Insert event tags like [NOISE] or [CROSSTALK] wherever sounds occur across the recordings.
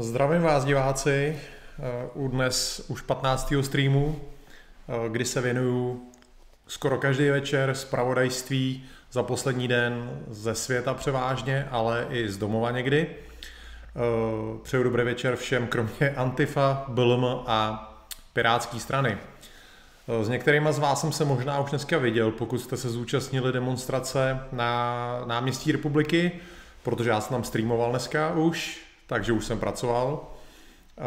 Zdravím vás diváci eh, u dnes už 15. streamu, eh, kdy se věnuju skoro každý večer zpravodajství za poslední den ze světa převážně, ale i z domova někdy. Eh, přeju dobrý večer všem, kromě Antifa, BLM a Pirátské strany. S některými z vás jsem se možná už dneska viděl, pokud jste se zúčastnili demonstrace na náměstí republiky, protože já jsem tam streamoval dneska už, takže už jsem pracoval. Eh,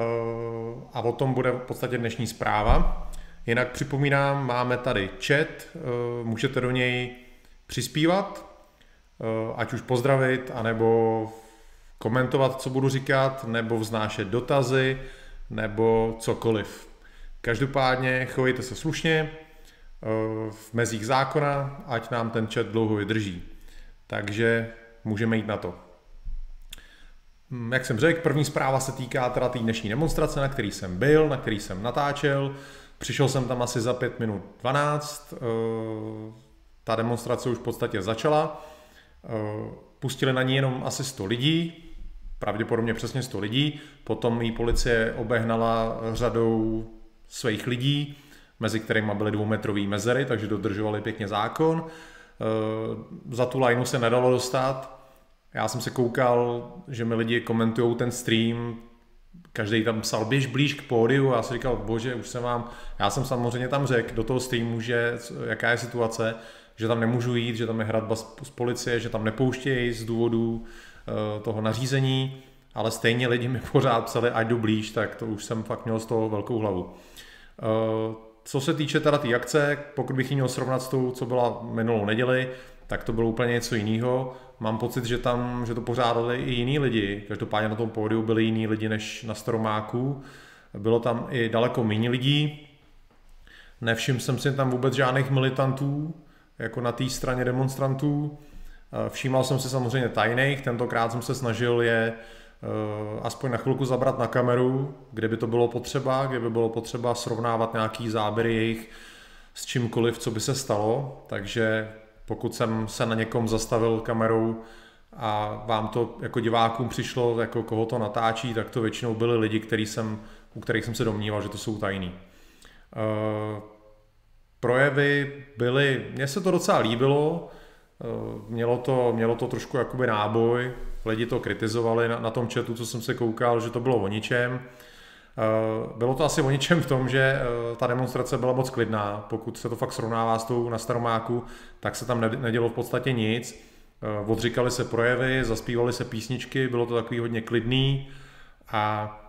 a o tom bude v podstatě dnešní zpráva. Jinak připomínám, máme tady chat, eh, můžete do něj přispívat, eh, ať už pozdravit, anebo komentovat, co budu říkat, nebo vznášet dotazy, nebo cokoliv. Každopádně chovejte se slušně, v mezích zákona, ať nám ten chat dlouho vydrží. Takže můžeme jít na to. Hm, jak jsem řekl, první zpráva se týká teda té dnešní demonstrace, na který jsem byl, na který jsem natáčel. Přišel jsem tam asi za 5 minut 12. Eh, ta demonstrace už v podstatě začala. Eh, pustili na ní jenom asi 100 lidí, pravděpodobně přesně 100 lidí. Potom jí policie obehnala řadou svých lidí, mezi kterými byly dvoumetrové mezery, takže dodržovali pěkně zákon. Eh, za tu lineu se nedalo dostat, já jsem se koukal, že mi lidi komentují ten stream, každý tam psal, běž blíž k pódiu, a já jsem říkal, bože, už jsem vám, já jsem samozřejmě tam řekl do toho streamu, že jaká je situace, že tam nemůžu jít, že tam je hradba z policie, že tam nepouštějí z důvodu uh, toho nařízení, ale stejně lidi mi [LAUGHS] pořád psali, ať jdu blíž, tak to už jsem fakt měl z toho velkou hlavu. Uh, co se týče teda té tý akce, pokud bych ji měl srovnat s tou, co byla minulou neděli, tak to bylo úplně něco jiného. Mám pocit, že tam, že to pořádali i jiní lidi. Každopádně na tom pódiu byli jiní lidi než na Staromáku. Bylo tam i daleko méně lidí. Nevšiml jsem si tam vůbec žádných militantů, jako na té straně demonstrantů. Všímal jsem si samozřejmě tajných, tentokrát jsem se snažil je eh, aspoň na chvilku zabrat na kameru, kde by to bylo potřeba, kde by bylo potřeba srovnávat nějaký záběry jejich s čímkoliv, co by se stalo, takže pokud jsem se na někom zastavil kamerou a vám to jako divákům přišlo, jako koho to natáčí, tak to většinou byli lidi, který jsem, u kterých jsem se domníval, že to jsou tajný. Uh, projevy byly, mně se to docela líbilo, uh, mělo to, mělo to trošku jakoby náboj, lidi to kritizovali na, na tom chatu, co jsem se koukal, že to bylo o ničem. Eh, bylo to asi o ničem v tom, že eh, ta demonstrace byla moc klidná. Pokud se to fakt srovnává s tou na Staromáku, tak se tam nedělo v podstatě nic. Eh, odříkali se projevy, zaspívali se písničky, bylo to takový hodně klidný a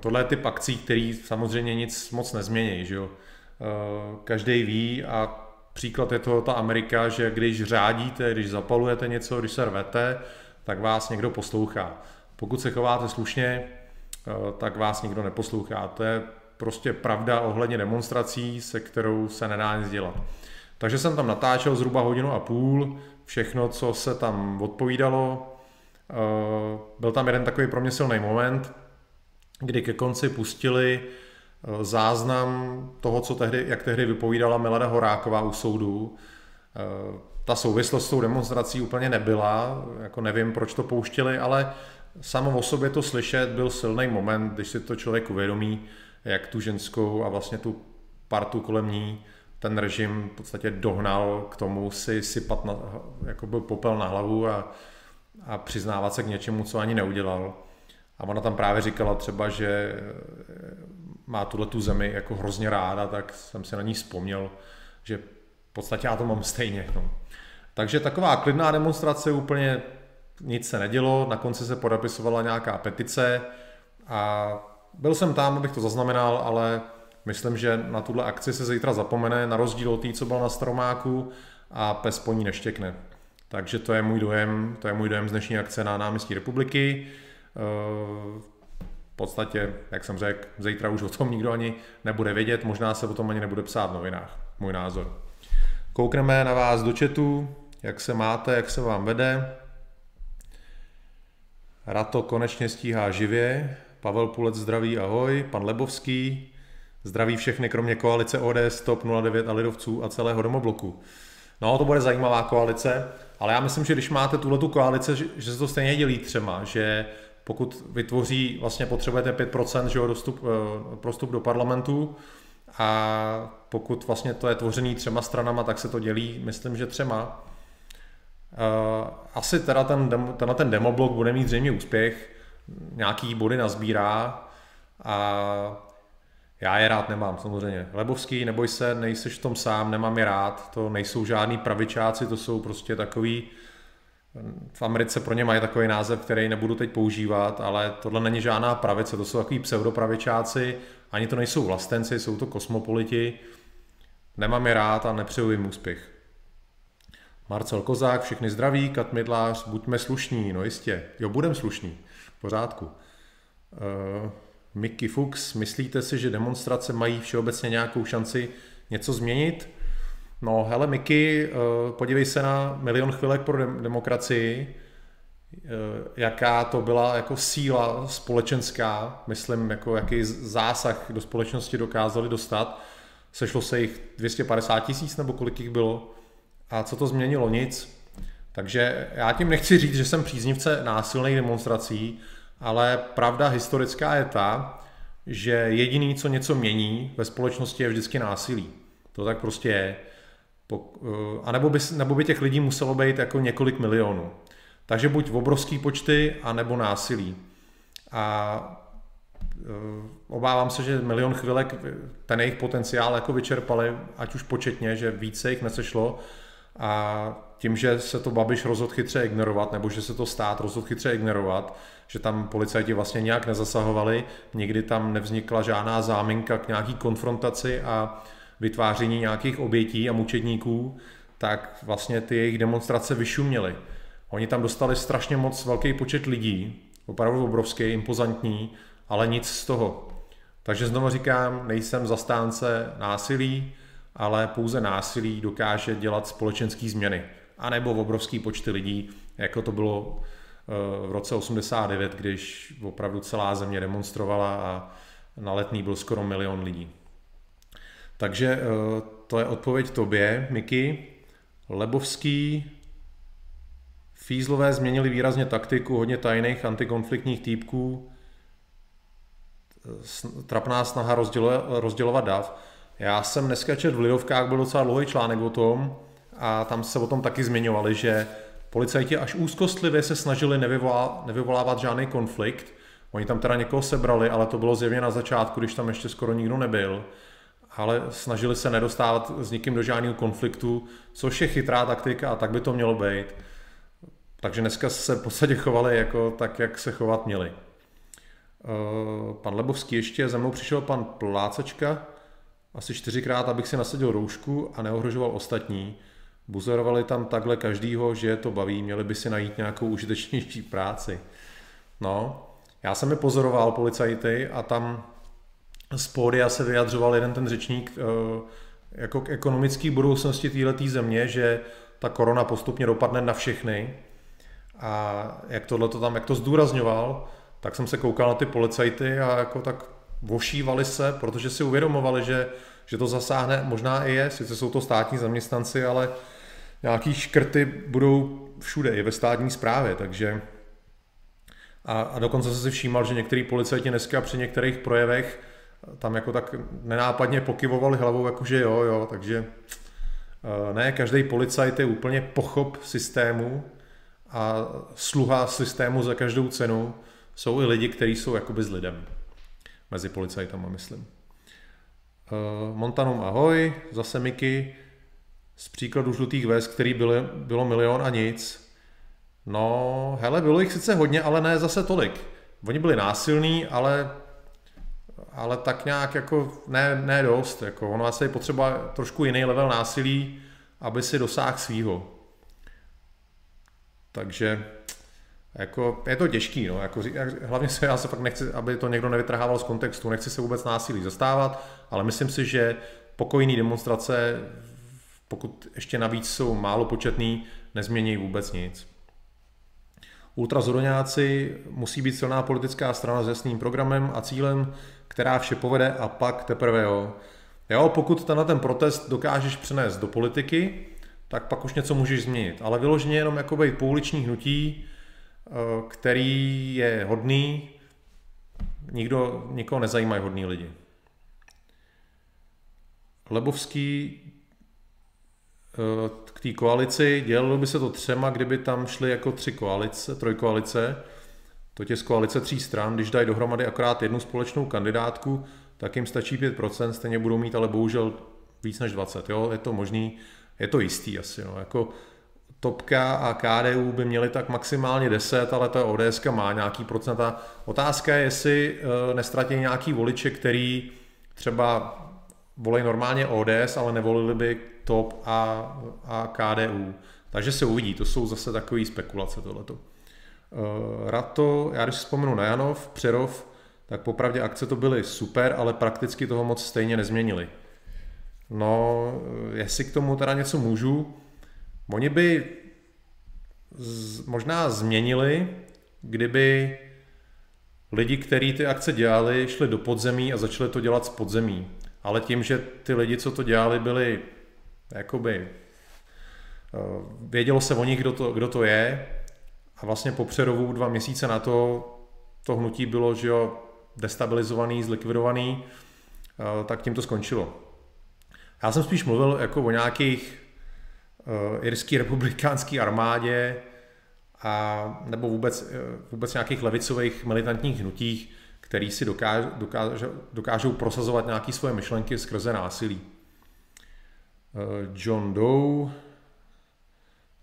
tohle je typ akcí, který samozřejmě nic moc nezmění. Že jo? Každý ví a příklad je to ta Amerika, že když řádíte, když zapalujete něco, když se rvete, tak vás někdo poslouchá. Pokud se chováte slušně, tak vás nikdo neposlouchá. To je prostě pravda ohledně demonstrací, se kterou se nedá nic dělat. Takže jsem tam natáčel zhruba hodinu a půl, všechno, co se tam odpovídalo. Eh, byl tam jeden takový pro mě silný moment, kdy ke konci pustili eh, záznam toho, co tehdy, jak tehdy vypovídala Milada Horáková u soudu. Ta souvislost s tou demonstrací úplně nebyla, jako nevím, proč to pouštili, ale samo o sobě to slyšet byl silný moment, když si to člověk uvědomí, jak tu ženskou a vlastně tu partu kolem ní ten režim v podstatě dohnal k tomu si sypat na, jako byl popel na hlavu a, a přiznávat se k něčemu, co ani neudělal. A ona tam právě říkala třeba, že má tuhle tu zemi jako hrozně ráda, tak jsem si na ní vzpomněl, že v podstatě já to mám stejně. No. Takže taková klidná demonstrace úplně nic se nedělo, na konci se podepisovala nějaká petice a byl jsem tam, abych to zaznamenal, ale myslím, že na tuhle akci se zítra zapomene, na rozdíl od té, co byl na Staromáku a pes po ní neštěkne. Takže to je můj dojem, to je můj dojem z dnešní akce na náměstí republiky. V podstatě, jak jsem řekl, zítra už o tom nikdo ani nebude vědět, možná se o tom ani nebude psát v novinách, můj názor. Koukneme na vás do chatu, jak se máte, jak se vám vede. Rato konečně stíhá živě, Pavel Pulec zdraví ahoj, pan Lebovský, zdraví všechny kromě koalice ODS, TOP 09 a Lidovců a celého domobloku. No, to bude zajímavá koalice, ale já myslím, že když máte tuhle tu koalice, že se to stejně dělí třema, že pokud vytvoří, vlastně potřebujete 5% že jo, dostup, eh, prostup do parlamentu a pokud vlastně to je tvořený třema stranama, tak se to dělí, myslím, že třema. Eh, asi teda ten, tenhle ten demoblok bude mít zřejmě úspěch, nějaký body nazbírá a já je rád nemám samozřejmě. Lebovský, neboj se, nejseš v tom sám, nemám je rád, to nejsou žádní pravičáci, to jsou prostě takový, v Americe pro ně mají takový název, který nebudu teď používat, ale tohle není žádná pravice, to jsou takový pseudopravičáci, ani to nejsou vlastenci, jsou to kosmopoliti. Nemám je rád a nepřeju jim úspěch. Marcel Kozák, všechny zdraví, Kat Midlář, buďme slušní, no jistě. Jo, budem slušní, v pořádku. Uh, Mickey Fuchs, myslíte si, že demonstrace mají všeobecně nějakou šanci něco změnit? No hele Mickey, uh, podívej se na Milion chvilek pro demokracii, uh, jaká to byla jako síla společenská, myslím, jako jaký zásah do společnosti dokázali dostat. Sešlo se jich 250 tisíc nebo kolik jich bylo? A co to změnilo? Nic. Takže já tím nechci říct, že jsem příznivce násilných demonstrací, ale pravda historická je ta, že jediný, co něco mění ve společnosti, je vždycky násilí. To tak prostě je. Eh, a nebo by, nebo by těch lidí muselo být jako několik milionů. Takže buď obrovský počty, anebo násilí. A eh, obávám se, že milion chvilek ten jejich potenciál jako vyčerpali, ať už početně, že více jich nesešlo, a tím, že se to Babiš rozhodl chytře ignorovat, nebo že se to stát rozhodl chytře ignorovat, že tam policajti vlastně nějak nezasahovali, nikdy tam nevznikla žádná záminka k nějaký konfrontaci a vytváření nějakých obětí a mučedníků, tak vlastně ty jejich demonstrace vyšuměly. Oni tam dostali strašně moc velký počet lidí, opravdu obrovský, impozantní, ale nic z toho. Takže znovu říkám, nejsem zastánce násilí, ale pouze násilí dokáže dělat společenské změny. A nebo obrovský počty lidí, jako to bylo eh, v roce 89, když opravdu celá země demonstrovala a na letný byl skoro milion lidí. Takže eh, to je odpověď tobě, Miky. Lebovský, Fízlové změnili výrazně taktiku, hodně tajných antikonfliktních týpků, trapná snaha rozdělovat dav. Já jsem dneska čet v Lidovkách, byl docela dlouhý článek o tom a tam se o tom taky zmiňovali, že policajti až úzkostlivě se snažili nevyvolá, nevyvolávat žádný konflikt. Oni tam teda někoho sebrali, ale to bylo zjevně na začátku, když tam ještě skoro nikdo nebyl. Ale snažili se nedostávat s nikým do žádného konfliktu, což je chytrá taktika a tak by to mělo být. Takže dneska se v podstatě chovali jako tak, jak se chovat měli. Eh, pan Lebovský ještě, za mnou přišel pan Plácačka, asi čtyřikrát, abych si nasadil roušku a neohrožoval ostatní. Buzerovali tam takhle každýho, že je to baví, měli by si najít nějakou užitečnější práci. No, já jsem je pozoroval, policajty, a tam z pódia se vyjadřoval jeden ten řečník eh, jako k ekonomické budoucnosti této země, že ta korona postupně dopadne na všechny. A jak tohle to tam, jak to zdůrazňoval, tak jsem se koukal na ty policajty a jako tak vošívali se, protože si uvědomovali, že, že to zasáhne, možná i je, sice jsou to státní zaměstnanci, ale nějaký škrty budou všude, i ve státní správě, takže a, a dokonce jsem si všímal, že některý policajti dneska při některých projevech tam jako tak nenápadně pokyvovali hlavou, jakože jo, jo, takže eh, ne, každý policajt je úplně pochop systému a sluha systému za každou cenu. Jsou i lidi, kteří jsou jakoby s lidem mezi policajtama, myslím. Uh, Montanum ahoj, zase Miky, z příkladu žlutých vest, který byly, bylo milion a nic. No, hele, bylo jich sice hodně, ale ne zase tolik. Oni byli násilní, ale, ale tak nějak jako ne, ne dost. Jako ono asi je potřeba trošku jiný level násilí, aby si dosáhl svýho. Takže jako, je to těžký, no, jako, hlavně se, já se fakt nechci, aby to někdo nevytrhával z kontextu, nechci se vůbec násilí zastávat, ale myslím si, že pokojný demonstrace, pokud ještě navíc jsou málo početný, nezmění vůbec nic. Ultrazodoňáci musí být silná politická strana s jasným programem a cílem, která vše povede a pak teprve jo. Jo, pokud na ten protest dokážeš přenést do politiky, tak pak už něco můžeš změnit. Ale vyloženě jenom jako být pouliční hnutí, který je hodný, nikdo, nikoho nezajímají hodní lidi. Lebovský eh, k té koalici, dělalo by se to třema, kdyby tam šly jako tři koalice, trojkoalice, to je z koalice tří stran, když dají dohromady akorát jednu společnou kandidátku, tak jim stačí 5%, stejně budou mít ale bohužel víc než 20, jo, je to možný, je to jistý asi, no, jako Topka a KDU by měli tak maximálně 10, ale ta ODS má nějaký procenta. Otázka je, jestli eh, nestratí nějaký voliče, který třeba volí normálně ODS, ale nevolili by TOP a, a KDU. Takže se uvidí, to jsou zase takové spekulace tohleto. Uh, Rato, já když si vzpomenu na Janov, Přerov, tak popravdě akce to byly super, ale prakticky toho moc stejně nezměnili. No, eh, jestli k tomu teda něco můžu, oni by z, možná změnili, kdyby lidi, kteří ty akce dělali, šli do podzemí a začali to dělat z podzemí ale tím, že ty lidi, co to dělali, byli jakoby eh, vědělo se o nich, kdo to, kdo to je a vlastně po Přerovu dva měsíce na to to hnutí bylo, že jo, destabilizovaný, zlikvidovaný, eh, tak tím to skončilo. Já jsem spíš mluvil jako o nějakých uh, irský [LAUGHS] republikánský armádě a nebo vůbec, uh, vůbec nějakých levicových militantních hnutích, který si dokáž, dokáž, dokážou prosazovat nějaké svoje myšlenky skrze násilí. Eh, John Doe,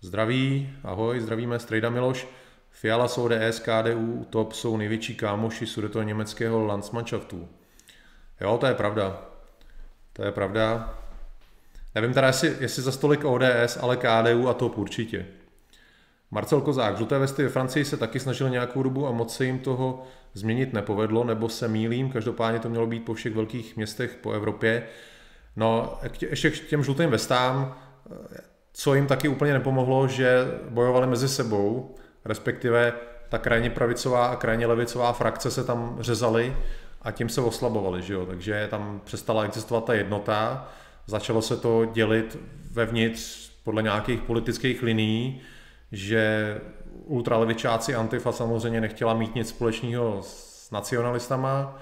zdraví, ahoj, zdravíme, Strejda Miloš. Fiala jsou ODS, KDU, TOP jsou největší kámoši sudeto německého Landsmannschaftu. Jo, to je pravda. To je pravda. Nevím teda, jestli, jestli za stolik ODS, ale KDU a TOP určitě. Marcel Kozák, žluté vesty ve Francii se taky snažil nějakou dobu a moc se jim toho změnit nepovedlo, nebo se mýlím, každopádně to mělo být po všech velkých městech po Evropě. No, ještě k těm žlutým vestám, co jim taky úplně nepomohlo, že bojovali mezi sebou, respektive ta krajně pravicová a krajně levicová frakce se tam řezaly a tím se oslabovali, že jo? takže tam přestala existovat ta jednota, začalo se to dělit vevnitř podle nějakých politických linií, že ultralevičáci Antifa samozřejmě nechtěla mít nic společného s nacionalistama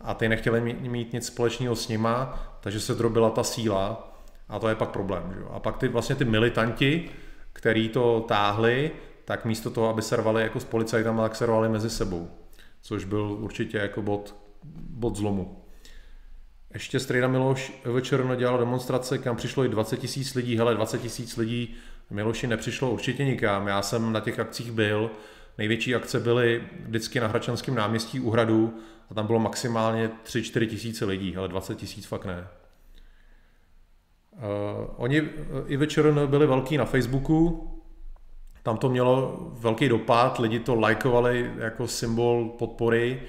a ty nechtěli mít nic společného s nima, takže se drobila ta síla a to je pak problém. Že? A pak ty vlastně ty militanti, který to táhli, tak místo toho, aby se rvali jako s policajtama, tak se rvali mezi sebou, což byl určitě jako bod, bod zlomu. Ještě Strejda Miloš večer dělal demonstrace, kam přišlo i 20 tisíc lidí. Hele, 20 tisíc lidí Miloši nepřišlo určitě nikam. Já jsem na těch akcích byl. Největší akce byly vždycky na Hračanském náměstí u Hradu a tam bylo maximálně 3-4 tisíce lidí, ale 20 tisíc fakt ne. Uh, oni uh, i večer byli velký na Facebooku, tam to mělo velký dopad, lidi to lajkovali jako symbol podpory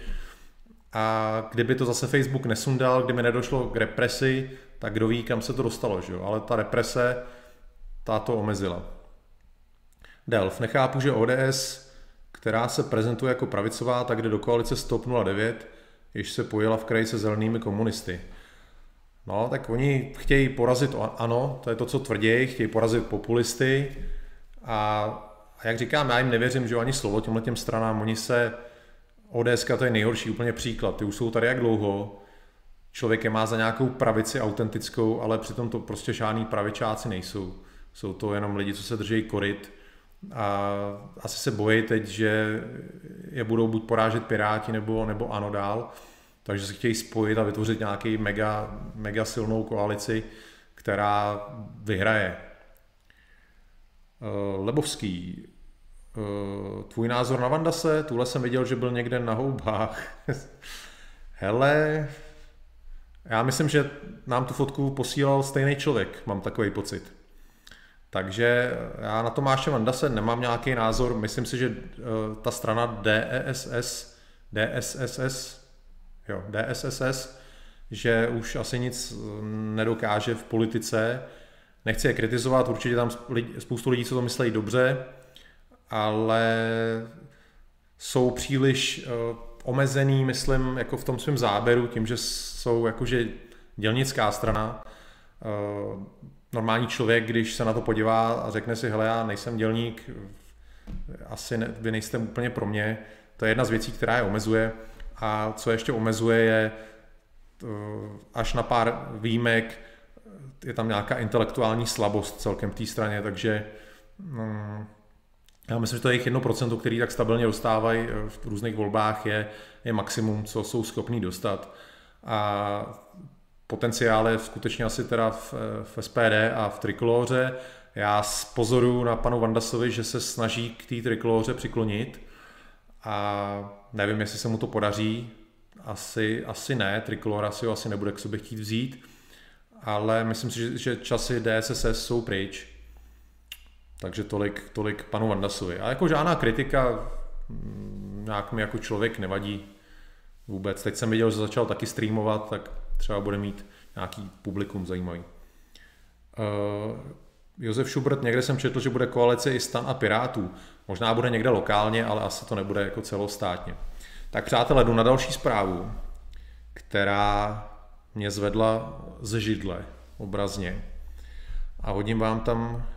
a kdyby to zase Facebook nesundal, kdyby nedošlo k represi, tak kdo ví, kam se to dostalo, že jo? ale ta represe ta to omezila. Delf, nechápu, že ODS, která se prezentuje jako pravicová, tak jde do koalice Stop 09, jež se pojela v kraji se zelenými komunisty. No, tak oni chtějí porazit ano, to je to, co tvrdí, chtějí porazit populisty a, a jak říkám, já jim nevěřím, že ani slovo těmhle těm stranám, oni se, ODS to je nejhorší úplně příklad, ty už jsou tady jak dlouho, člověk je má za nějakou pravici autentickou, ale přitom to prostě žádný pravičáci nejsou. Jsou to jenom lidi, co se drží koryt a asi se bojí teď, že je budou buď porážet Piráti nebo, nebo ano dál, takže se chtějí spojit a vytvořit nějaký mega, mega silnou koalici, která vyhraje. Eh, Lebovský, tvůj názor na Vandase? Tuhle jsem viděl, že byl někde na houbách. [LAUGHS] Hele, já myslím, že nám tu fotku posílal stejný člověk, mám takový pocit. Takže já na Tomáše Vandase nemám nějaký názor. Myslím si, že eh, ta strana DSS, e DSSS, jo, DSSS, že už asi nic eh, nedokáže v politice. Nechci je kritizovat, určitě tam spoustu lidí, co to myslí dobře, ale jsou příliš eh, omezený, myslím, jako v tom svém záběru, tím, že jsou jakože dělnická strana normální člověk, když se na to podívá a řekne si, hele, já nejsem dělník asi ne, vy nejste úplně pro mě. To je jedna z věcí, která je omezuje. A co ještě omezuje, je až na pár výjimek je tam nějaká intelektuální slabost celkem v té straně, takže mm, já myslím, že to je jejich 1%, který tak stabilně dostávají eh, v různých volbách, je, je maximum, co jsou schopní dostat. A potenciál je skutečně asi teda v, v SPD a v trikoloře. Já pozoruju na panu Vandasovi, že se snaží k té trikoloře přiklonit a nevím, jestli se mu to podaří. Asi, asi ne, trikolora si ho asi nebude k sobě chtít vzít, ale myslím si, že, že časy DSSS jsou pryč. Takže tolik, tolik panu Vandasovi. A jako žádná kritika mm, nějak mi jako člověk nevadí vůbec. Teď jsem viděl, že začal taky streamovat, tak třeba bude mít nějaký publikum zajímavý. Uh, Josef Schubert, někde jsem četl, že bude koalice i stan a pirátů. Možná bude někde lokálně, ale asi to nebude jako celostátně. Tak přátelé, jdu na další zprávu, která mě zvedla ze židle obrazně. A hodím vám tam...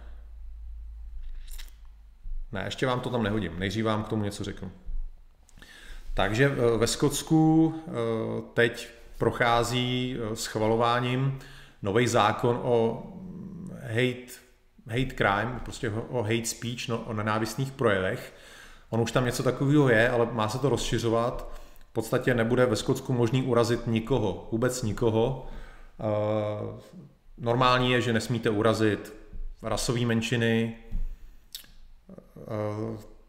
Ne, ještě vám to tam nehodím. Nejdřív vám k tomu něco řeknu. Takže eh, ve Skotsku eh, teď prochází eh, schvalováním nový zákon o hate, hate crime, prostě o hate speech, no, o nenávistných projevech. On už tam něco takového je, ale má se to rozšiřovat. V podstatě nebude ve Skotsku možný urazit nikoho, vůbec nikoho. Normální je, že nesmíte urazit rasové menšiny,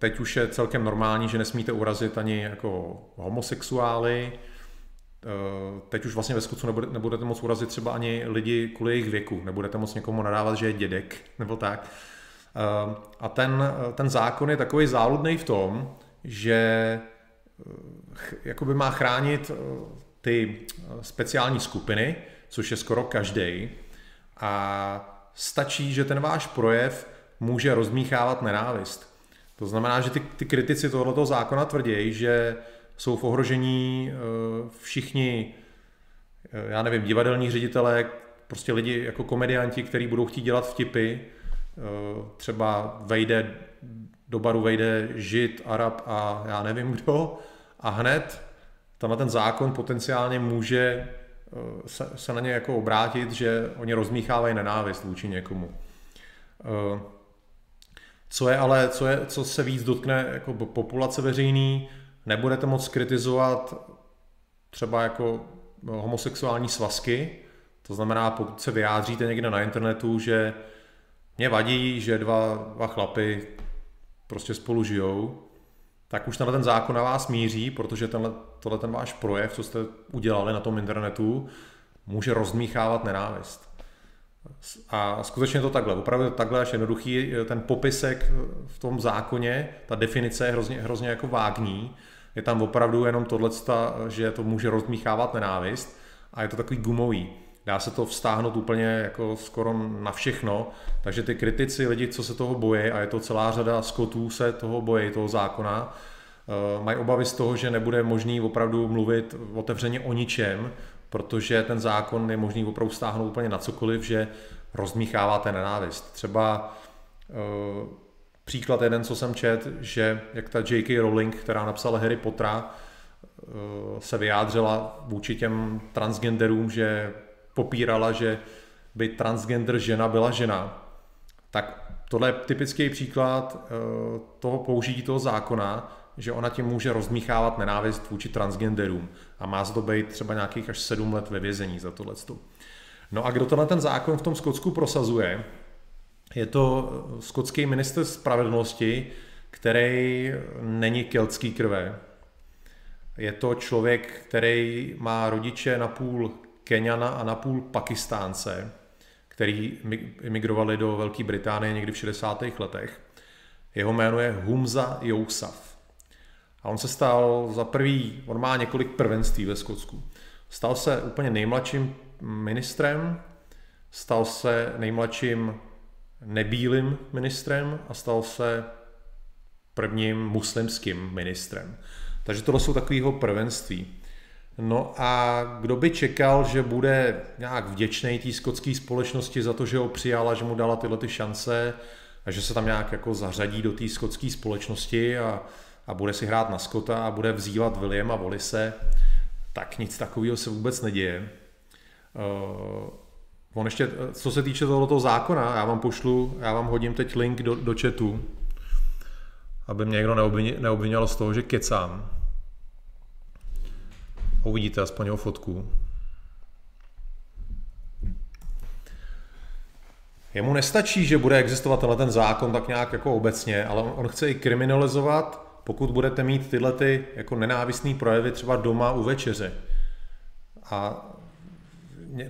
Teď už je celkem normální, že nesmíte urazit ani jako homosexuály. Eh, teď už vlastně ve skutku nebudete moc urazit třeba ani lidi kvůli jejich věku. Nebudete moc někomu nadávat, že je dědek nebo tak. Eh, a ten, ten zákon je takový záludný v tom, že eh, jakoby má chránit ty speciální skupiny, což je skoro každý. A stačí, že ten váš projev může rozmíchávat nenávist. To znamená, že ty, ty kritici tohoto zákona tvrdí, že jsou v ohrožení eh, všichni, eh, já nevím, divadelní ředitelé, prostě lidi jako komedianti, kteří budou chtít dělat vtipy, eh, třeba vejde do baru vejde žid, arab a já nevím kdo a hned tenhle ten zákon potenciálně může se, se na ně jako obrátit, že oni rozmíchávají nenávist vůči někomu. Co je ale, co, je, co se víc dotkne jako populace veřejný, nebudete moc kritizovat třeba jako homosexuální svazky, to znamená, pokud se vyjádříte někde na internetu, že mě vadí, že dva, dva chlapy prostě spolu žijou, tak už tenhle ten zákon na vás míří, protože tenhle, tohle ten váš projev, co jste udělali na tom internetu, může rozmíchávat nenávist. A skutečně to takhle, opravdu takhle až jednoduchý, ten popisek v tom zákoně, ta definice je hrozně, hrozně jako vágní, je tam opravdu jenom tohle, že to může rozmíchávat nenávist a je to takový gumový. Dá se to vztáhnout úplně jako skoro na všechno, takže ty kritici, lidi, co se toho bojí, a je to celá řada skotů se toho bojí, toho zákona, eh, mají obavy z toho, že nebude možný opravdu mluvit otevřeně o ničem, protože ten zákon je možný opravdu stáhnout úplně na cokoliv, že rozmíchává ten nenávist. Třeba uh, příklad jeden, co jsem čet, že jak ta J.K. Rowling, která napsala Harry Pottera, uh, se vyjádřila vůči těm transgenderům, že popírala, že by transgender žena byla žena, tak tohle je typický příklad uh, toho použití toho zákona, že ona tím může rozmíchávat nenávist vůči transgenderům a má to být třeba nějakých až sedm let ve vězení za tohle. No a kdo tenhle ten zákon v tom Skotsku prosazuje, je to skotský minister spravedlnosti, který není keltský krve. Je to člověk, který má rodiče na půl Keniana a na půl Pakistánce, který emigrovali do Velké Británie někdy v 60. letech. Jeho jméno je Humza Yousaf. A on se stal za prvý, on má několik prvenství ve Skotsku. Stal se úplně nejmladším ministrem, stal se nejmladším nebílým ministrem a stal se prvním muslimským ministrem. Takže tohle jsou takového prvenství. No a kdo by čekal, že bude nějak vděčný té skotské společnosti za to, že ho přijala, že mu dala tyhle ty šance, a že se tam nějak jako zařadí do té skotské společnosti a, a bude si hrát na Skota a bude vzývat Williama Volise, tak nic takového se vůbec neděje. Uh, on ještě, co se týče tohoto zákona, já vám pošlu, já vám hodím teď link do, do chatu, aby mě někdo neobvinil z toho, že kecám. Uvidíte aspoň jeho fotku. Jemu nestačí, že bude existovat tenhle ten zákon tak nějak jako obecně, ale on chce i kriminalizovat, pokud budete mít tyhle ty jako nenávistné projevy třeba doma u večeře. A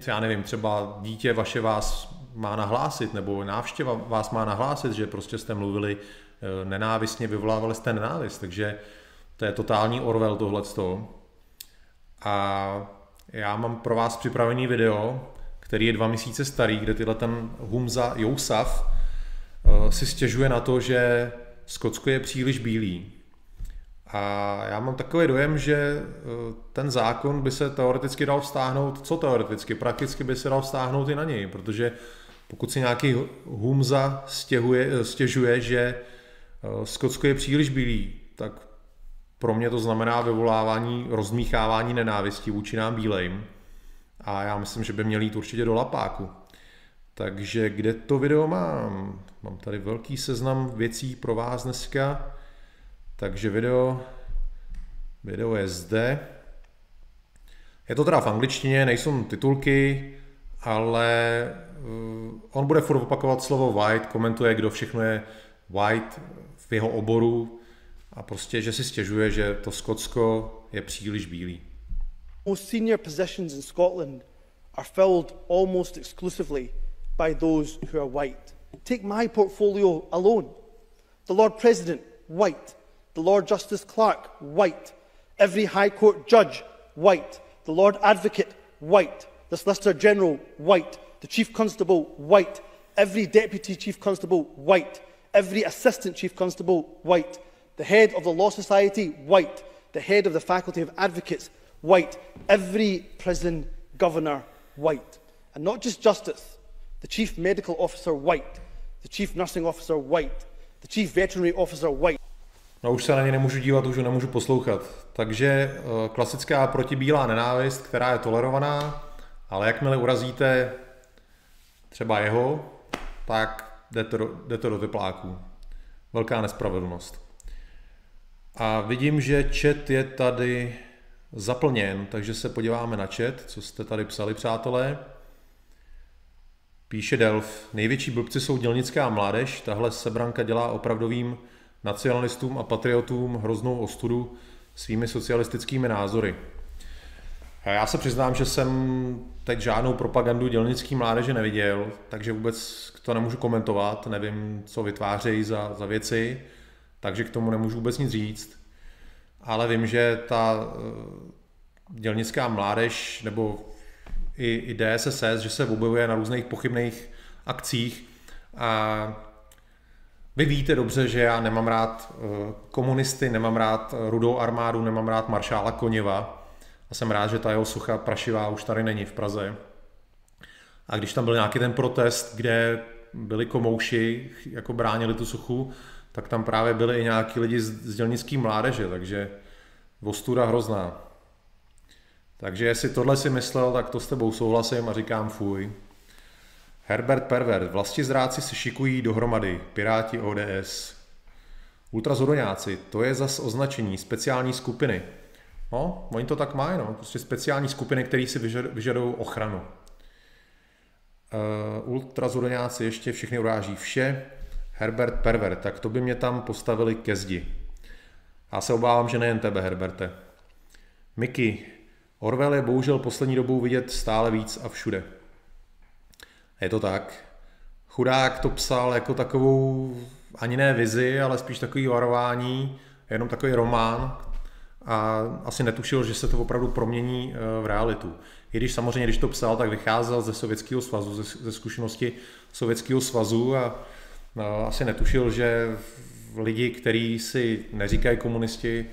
já nevím, třeba dítě vaše vás má nahlásit, nebo návštěva vás má nahlásit, že prostě jste mluvili eh, nenávistně, vyvolávali jste nenávist, takže to je totální Orwell tohleto. A já mám pro vás připravený video, který je dva měsíce starý, kde tyhle ten Humza Jousaf eh, si stěžuje na to, že Skotsko je příliš bílý. A já mám takový dojem, že eh, ten zákon by se teoreticky dal vztáhnout, co teoreticky, prakticky by se dal vztáhnout i na něj, protože pokud si nějaký Humza stěhuje, eh, stěžuje, že Skotsko je příliš bílý, tak pro mě to znamená vyvolávání, rozmíchávání nenávistí vůči nám bílejm a já myslím, že by měl jít určitě do lapáku. Takže kde to video mám? Mám tady velký seznam věcí pro vás dneska. Takže video, video je zde. Je to teda v angličtině, nejsou titulky, ale uh, on bude furt opakovat slovo white, komentuje, kdo všechno je white v jeho oboru a prostě, že si stěžuje, že to Skotsko je příliš bílý. Most senior positions in Scotland are filled almost exclusively by those who are white. Take my portfolio alone. The Lord President, white. The Lord Justice Clerk, white. Every High Court judge, white. The Lord Advocate, white. The Solicitor General, white. The Chief Constable, white. Every Deputy Chief Constable, white. Every Assistant Chief Constable, white. The head of the Law Society, white. The head of the Faculty of Advocates, white. Every prison governor, white. And not just justice, the chief medical officer, white. The chief nursing officer, white. The chief veterinary officer, white. No už se na ně nemůžu dívat, už ho nemůžu poslouchat. Takže eh, klasická protibílá nenávist, která je tolerovaná, ale jakmile urazíte třeba jeho, tak jde to, jde to do tepláků. Velká nespravedlnost. A vidím, že chat je tady zaplněn, takže se podíváme na chat, co jste tady psali, přátelé. Píše Delf, největší blbci jsou dělnická mládež, tahle sebranka dělá opravdovým nacionalistům a patriotům hroznou ostudu svými socialistickými názory. Já se přiznám, že jsem teď žádnou propagandu dělnický mládeže neviděl, takže vůbec to nemůžu komentovat, nevím, co vytvářejí za, za věci, takže k tomu nemůžu vůbec nic říct ale vím, že ta eh, dělnická mládež nebo i, i DSSS, že se objevuje na různých pochybných akcích a vy víte dobře, že já nemám rád eh, komunisty, nemám rád rudou armádu, nemám rád maršála Koněva a jsem rád, že ta jeho sucha prašivá už tady není v Praze. A když tam byl nějaký ten protest, kde byli komouši, jako bránili tu suchu, tak tam právě byli i nějaký lidi z, z dělnický mládeže, takže ostuda hrozná. Takže jestli tohle si myslel, tak to s tebou souhlasím a říkám fuj. Herbert Pervert, vlasti zráci se šikují dohromady, Piráti ODS. Ultrazodoňáci, to je zas označení speciální skupiny. No, oni to tak mají, no, prostě speciální skupiny, které si vyžadují ochranu. Uh, ultrazodoňáci ještě všechny uráží vše, Herbert Perver, tak to by mě tam postavili ke zdi. Já se obávám, že nejen tebe, Herberte. Miky, Orwell je bohužel poslední dobou vidět stále víc a všude. Je to tak. Chudák to psal jako takovou ani ne vizi, ale spíš takový varování, jenom takový román a asi netušil, že se to opravdu promění eh, v realitu. I když samozřejmě, když to psal, tak vycházel ze Sovětského svazu, ze, ze zkušenosti Sovětského svazu a No, asi netušil, že lidi, kteří si neříkají komunisti,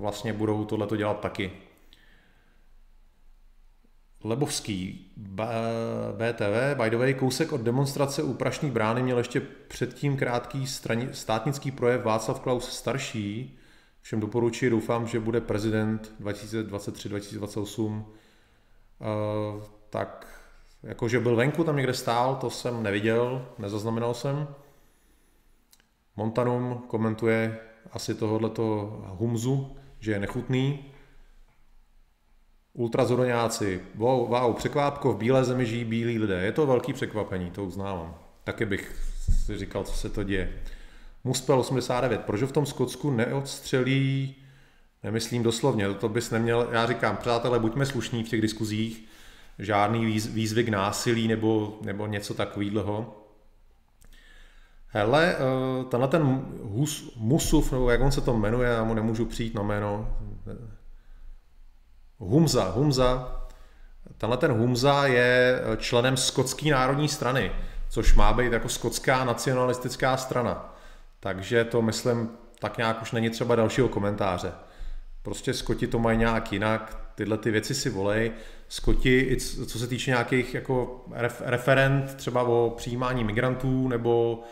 vlastně budou tohleto dělat taky. Lebovský, BTV, by the way, kousek od demonstrace u Prašní brány měl ještě předtím krátký strani, státnický projev Václav Klaus starší. Všem doporučuji, doufám, že bude prezident 2023-2028. Uh, eh, tak jakože byl venku, tam někde stál, to jsem neviděl, nezaznamenal jsem. Montanum komentuje asi tohohleto humzu, že je nechutný. Ultrazodoňáci, wow, wow, překvápko, v bílé zemi žijí bílí lidé. Je to velký překvapení, to uznávám. Taky bych si říkal, co se to děje. Muspel 89, proč v tom Skotsku neodstřelí, nemyslím doslovně, to bys neměl, já říkám, přátelé, buďme slušní v těch diskuzích, žádný výz, výzvy k násilí nebo, nebo něco takového. Hele, eh, tenhle ten Hus, Musuf, nebo jak on se to jmenuje, já mu nemůžu přijít na jméno. Humza, Humza. Tenhle ten Humza je členem skotské národní strany, což má být jako skotská nacionalistická strana. Takže to myslím, tak nějak už není třeba dalšího komentáře. Prostě Skoti to mají nějak jinak, tyhle ty věci si volej. Skoti, co se týče nějakých jako referent třeba o přijímání migrantů nebo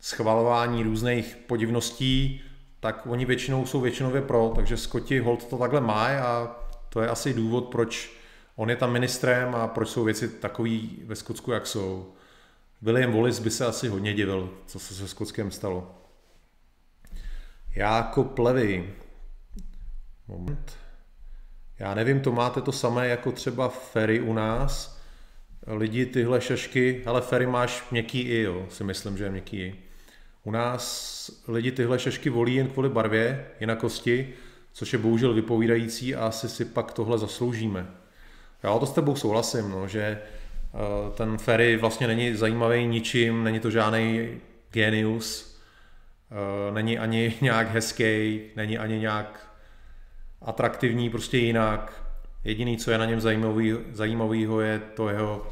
schvalování různých podivností, tak oni většinou jsou většinově pro, takže Skoti hold to takhle má a to je asi důvod, proč on je tam ministrem a proč jsou věci takový ve Skotsku, jak jsou. William Wallis by se asi hodně divil, co se se Skotskem stalo. Jako plevy. Moment. Já nevím, to máte to samé jako třeba Ferry u nás. Lidi tyhle šašky, ale Ferry máš měkký i, jo, si myslím, že je měkký i. U nás lidi tyhle šašky volí jen kvůli barvě, jinakosti, což je bohužel vypovídající a asi si pak tohle zasloužíme. Já to s tebou souhlasím, no, že eh, ten Ferry vlastně není zajímavý ničím, není to žádný genius, eh, není ani [LAUGHS] nějak hezký, není ani nějak atraktivní, prostě jinak. Jediný, co je na něm zajímavý, zajímavýho, je to jeho,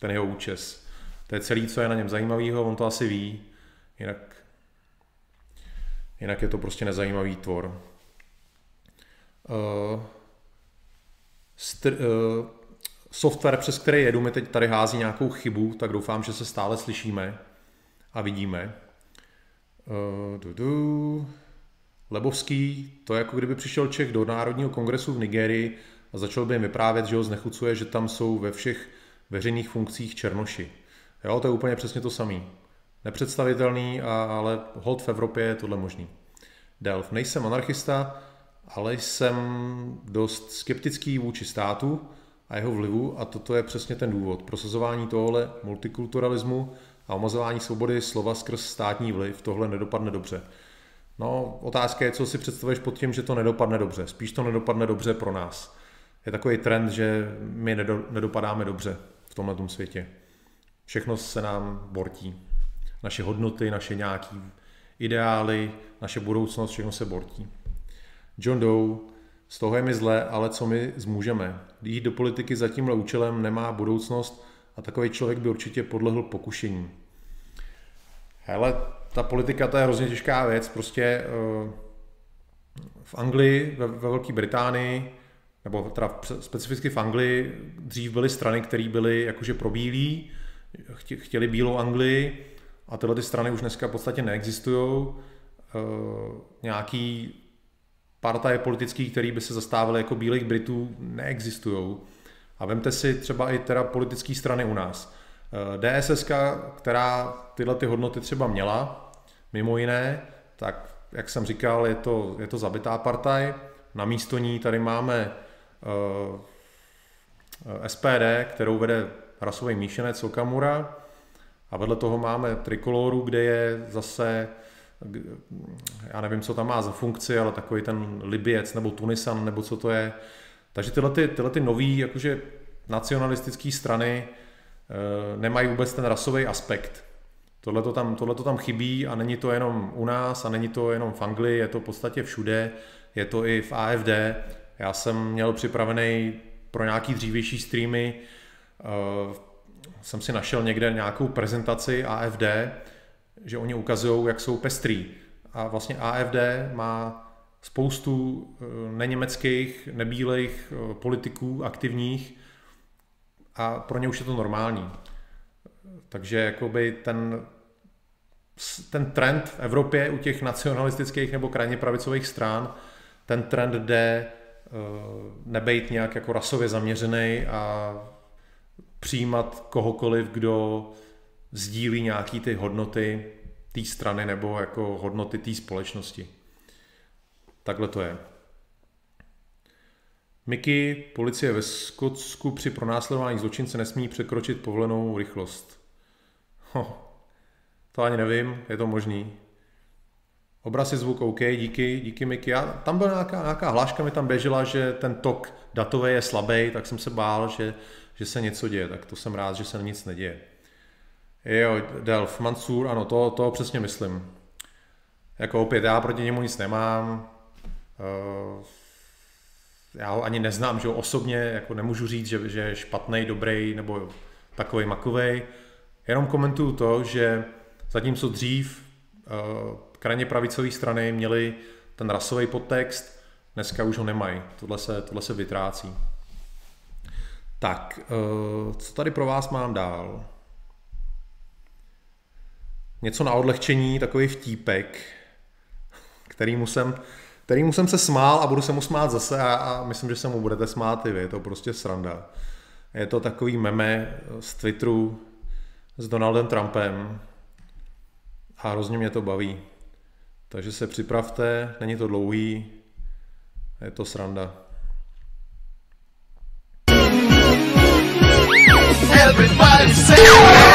ten jeho účes. To je celý, co je na něm zajímavýho, on to asi ví, jinak, jinak je to prostě nezajímavý tvor. Uh, str, uh, software, přes který jedu, mi teď tady hází nějakou chybu, tak doufám, že se stále slyšíme a vidíme. Uh, du, du. Lebovský, to je jako kdyby přišel Čech do Národního kongresu v Nigerii a začal by jim vyprávět, že ho znechucuje, že tam jsou ve všech veřejných funkcích černoši. Jo, to je úplně přesně to samé. Nepředstavitelný, a, ale hold v Evropě je tohle možný. Delf, nejsem anarchista, ale jsem dost skeptický vůči státu a jeho vlivu a toto je přesně ten důvod. Prosazování tohle multikulturalismu a omazování svobody slova skrz státní vliv, tohle nedopadne dobře. No, otázka je, co si představuješ pod tím, že to nedopadne dobře. Spíš to nedopadne dobře pro nás. Je takový trend, že my nedopadáme dobře v tomhle světě. Všechno se nám bortí. Naše hodnoty, naše nějaký ideály, naše budoucnost, všechno se bortí. John Doe, z toho je mi zle, ale co my zmůžeme? Jít do politiky za tímhle účelem nemá budoucnost a takový člověk by určitě podlehl pokušení. Hele, ta politika to je hrozně těžká věc. Prostě eh, v Anglii, ve, ve Velké Británii, nebo teda specificky v Anglii, dřív byly strany, které byly jakože pro bílí, chtěli bílou Anglii a tyhle ty strany už dneska v podstatě neexistují. Eh, nějaký partaje politický, který by se zastávali jako bílých Britů, neexistují. A vemte si třeba i teda politické strany u nás. Eh, DSS, která tyhle ty hodnoty třeba měla, Mimo jiné, tak jak jsem říkal, je to, je to zabitá partaj. Na místo ní tady máme uh, eh, SPD, kterou vede rasový míšenec Okamura a vedle toho máme Trikoloru, kde je zase já nevím, co tam má za funkci, ale takový ten Libiec nebo Tunisan, nebo co to je. Takže tyhle, ty, tyhle ty nový, jakože nacionalistické strany e, nemají vůbec ten rasový aspekt. Tohle to tam, tohleto tam chybí a není to jenom u nás a není to jenom v Anglii, je to v podstatě všude, je to i v AFD. Já jsem měl připravený pro nějaký dřívější streamy, uh, jsem si našel někde nějakou prezentaci AFD, že oni ukazují, jak jsou pestrý. A vlastně AFD má spoustu uh, neněmeckých, nebílejch uh, politiků aktivních a pro ně už je to normální. Takže jakoby ten, ten trend v Evropě u těch nacionalistických nebo krajně pravicových stran, ten trend jde eh, nebejt nějak jako rasově zaměřený a přijímat kohokoliv, kdo sdílí nějaký ty hodnoty té strany nebo jako hodnoty té společnosti. Takhle to je. Mickey, policie ve Skotsku při pronásledování zločince nesmí překročit povolenou rychlost. Ho, to ani nevím, je to možný. Obraz je zvuk OK, díky, díky Mickey. Já, tam byla nějaká, nějaká hláška, mi tam běžela, že ten tok datový je slabý, tak jsem se bál, že, že se něco děje, tak to jsem rád, že se nic neděje. Jo, Delf, Mansur, ano, to, to přesně myslím. Jako opět, já proti němu nic nemám. Uh, já ho ani neznám, že ho osobně jako nemůžu říct, že, že je špatný, dobrý nebo takový makovej. Jenom komentuju to, že zatímco dřív uh, krajně pravicové strany měli ten rasový podtext, dneska už ho nemají. Tohle se, tohle se vytrácí. Tak, uh, co tady pro vás mám dál? Něco na odlehčení, takový vtípek, který musím kterýmu jsem se smál a budu se mu smát zase a, a myslím, že se mu budete smát i vy, je to prostě sranda. Je to takový meme z Twitteru s Donaldem Trumpem a hrozně mě to baví. Takže se připravte, není to dlouhý, je to sranda. Everybody say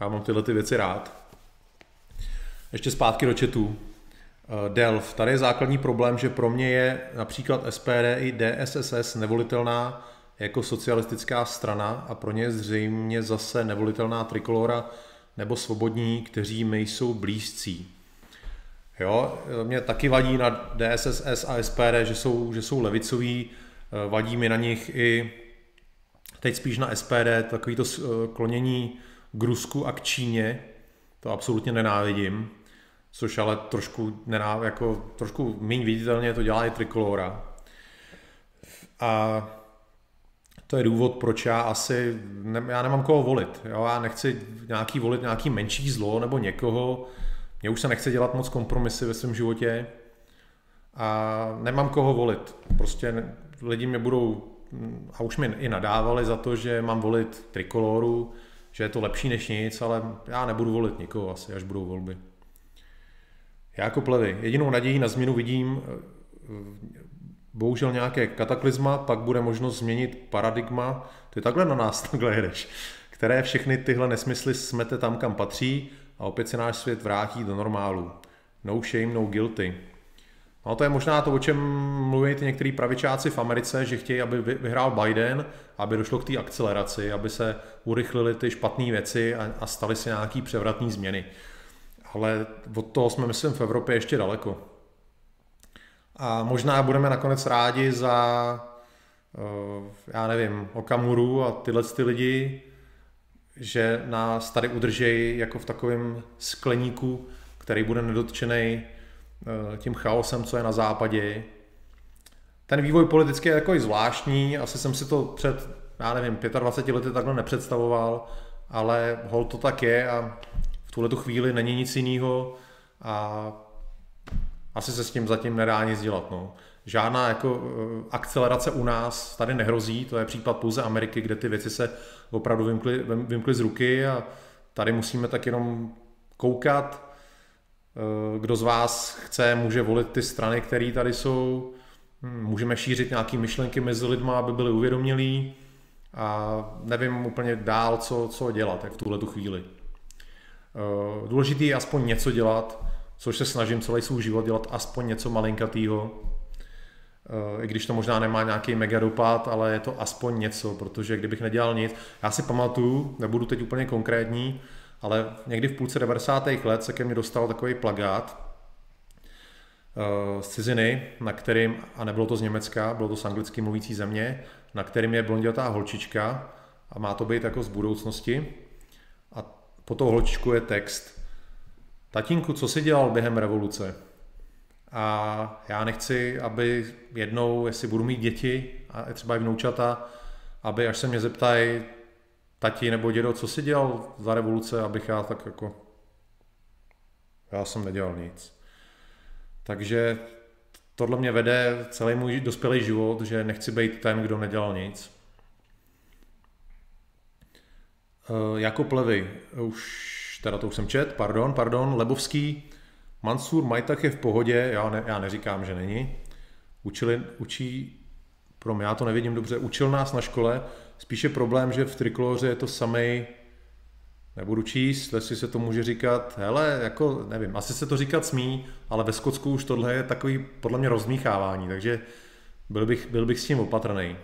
Já mám tyhle ty věci rád. Ještě zpátky do chatu. Eh, Delf. Tady je základní problém, že pro mě je například SPD i DSSS nevolitelná jako socialistická strana a pro ně je zřejmě zase nevolitelná trikolora nebo svobodní, kteří mi jsou blízcí. Jo, mě taky vadí na DSSS a SPD, že jsou, že jsou levicoví, eh, vadí mi na nich i teď spíš na SPD, takový to eh, klonění k Rusku a k Číně, to absolutně nenávidím, což ale trošku, nená, jako, trošku méně viditelně to dělá i Trikolora. A to je důvod, proč já asi, ne, já nemám koho volit. Jo? Já nechci nějaký volit nějaký menší zlo nebo někoho. Mně už se nechce dělat moc kompromisy ve svém životě a nemám koho volit. Prostě lidi mě budou, a už mi i nadávali za to, že mám volit trikoloru, že je to lepší než nic, ale já nebudu volit nikoho asi, až budou volby. Jako plevy. Jedinou naději na změnu vidím bohužel nějaké kataklizma, pak bude možnost změnit paradigma, ty takhle na nás [LAUGHS] takhle jedeš, které všechny tyhle nesmysly smete tam, kam patří a opět se náš svět vrátí do normálu. No shame, no guilty. No to je možná to, o čem mluví ty některý pravičáci v Americe, že chtějí, aby vyhrál Biden, aby došlo k té akceleraci, aby se urychlily ty špatné věci a, a staly se nějaký převratné změny. Ale od toho jsme, myslím, v Evropě ještě daleko. A možná budeme nakonec rádi za, eh, já nevím, Okamuru a tyhle ty lidi, že nás tady udržejí jako v takovém skleníku, který bude nedotčený tím chaosem, co je na západě. Ten vývoj politický je takový zvláštní, asi jsem si to před, já nevím, 25 lety takhle nepředstavoval, ale hol to tak je a v tuhle chvíli není nic jiného a asi se s tím zatím nedá nic dělat. No. Žádná jako eh, akcelerace u nás tady nehrozí, to je případ pouze Ameriky, kde ty věci se opravdu vymkly, vymkly z ruky a tady musíme tak jenom koukat, eh, kdo z vás chce, může volit ty strany, které tady jsou, hm, můžeme šířit nějaké myšlenky mezi lidma, aby byli uvědomělí a nevím úplně dál, co, co dělat jak v tuhle tu chvíli. Eh, důležitý je aspoň něco dělat, což se snažím celý svůj život dělat aspoň něco malinkatýho. i když to možná nemá nějaký mega dopad, ale je to aspoň něco, protože kdybych nedělal nic, já si pamatuju, nebudu teď úplně konkrétní, ale někdy v půlce 90. let se ke mně dostal takový plagát eh, z ciziny, na kterým, a nebylo to z Německa, bylo to z anglicky mluvící země, na kterým je blondětá holčička a má to být jako z budoucnosti. A po tou holčičku je text. Tatínku, co jsi dělal během revoluce? A já nechci, aby jednou, jestli budu mít děti a třeba i vnoučata, aby až se mě zeptají, tati nebo dědo, co jsi dělal za revoluce, abych já tak jako... Já jsem nedělal nic. Takže tohle mě vede celý můj dospělý život, že nechci být ten, kdo nedělal nic. Uh, Jakob Levy, už, teda to už jsem čet, pardon, pardon, Lebovský, Mansur Majtak je v pohodě, já, ne, já neříkám, že není. Učili, učí, pro mě, já to nevidím dobře, učil nás na škole, spíše problém, že v trikloře je to samej, nebudu číst, jestli se to může říkat, hele, jako, nevím, asi se to říkat smí, ale ve Skotsku už tohle je takový, podle mě, rozmíchávání, takže byl bych, byl bych s tím opatrný.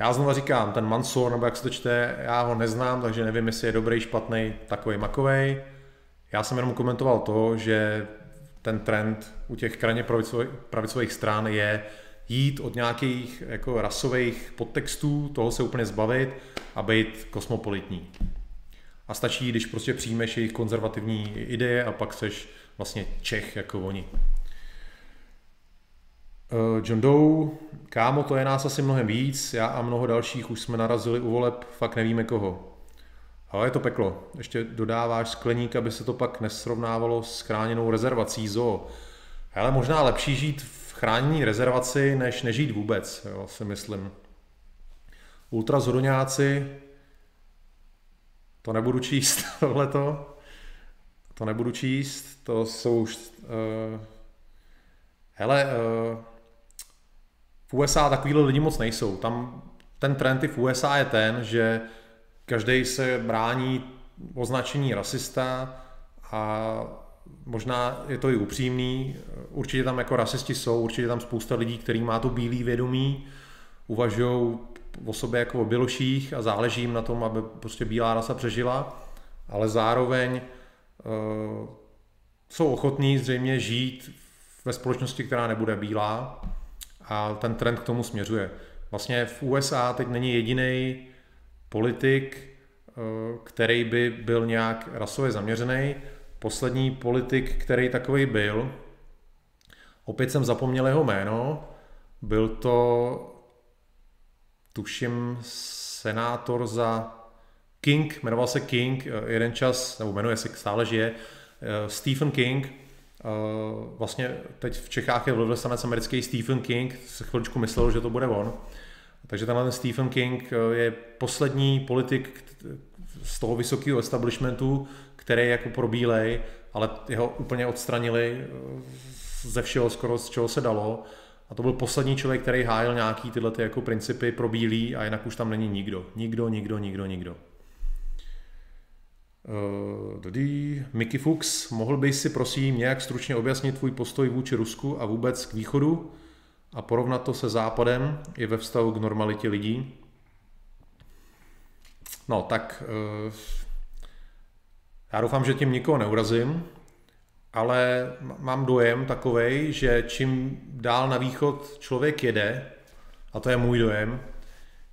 Já znovu říkám, ten Mansur, nebo jak se to čte, já ho neznám, takže nevím, jestli je dobrý, špatný, takový makovej. Já jsem jenom komentoval to, že ten trend u těch krajně pravicových, pravicových stran je jít od nějakých jako rasových podtextů, toho se úplně zbavit a být kosmopolitní. A stačí, když prostě přijmeš jejich konzervativní ideje a pak seš vlastně Čech jako oni. Eh, John Doe, kámo, to je nás asi mnohem víc, já a mnoho dalších už jsme narazili u voleb, fakt nevíme koho. Ale je to peklo. Ještě dodáváš skleník, aby se to pak nesrovnávalo s chráněnou rezervací zoo. Ale možná lepší žít v chránění rezervaci, než nežít vůbec, jo, si myslím. Ultrazhodoňáci, to nebudu číst, [LAUGHS] tohleto. To nebudu číst, to jsou už... Uh, hele, uh, v USA takovýhle lidi moc nejsou. Tam ten trend v USA je ten, že každý se brání označení rasista a možná je to i upřímný, určitě tam jako rasisti jsou, určitě tam spousta lidí, který má to bílý vědomí, uvažují o sobě jako o běloších a záleží jim na tom, aby prostě bílá rasa přežila, ale zároveň uh, jsou ochotní zřejmě žít ve společnosti, která nebude bílá a ten trend k tomu směřuje. Vlastně v USA teď není jediný politik, eh, který by byl nějak rasově zaměřený. Poslední politik, který takový byl, opět jsem zapomněl jeho jméno, byl to, tuším, senátor za King, jmenoval se King, eh, jeden čas, nebo jmenuje se, stále žije, eh, Stephen King, vlastně teď v Čechách je vlivlesanec americký Stephen King, se chviličku myslel, že to bude on, takže tenhle Stephen King eh, je poslední politik z toho vysokého establishmentu, který jako probílej, ale jeho úplně odstranili eh, ze všeho skoro, z čeho se dalo. A to byl poslední člověk, který hájil nějaký tyhle ty jako principy pro bílý a jinak už tam není nikdo. Nikdo, nikdo, nikdo, nikdo. Uh, Mickey Fuchs, mohl bys si prosím nějak stručně objasnit tvůj postoj vůči Rusku a vůbec k východu? a porovnat to se západem i ve vztahu k normalitě lidí. No, tak eh, já doufám, že tím nikoho neurazím, ale mám dojem takový, že čím dál na východ člověk jede, a to je můj dojem,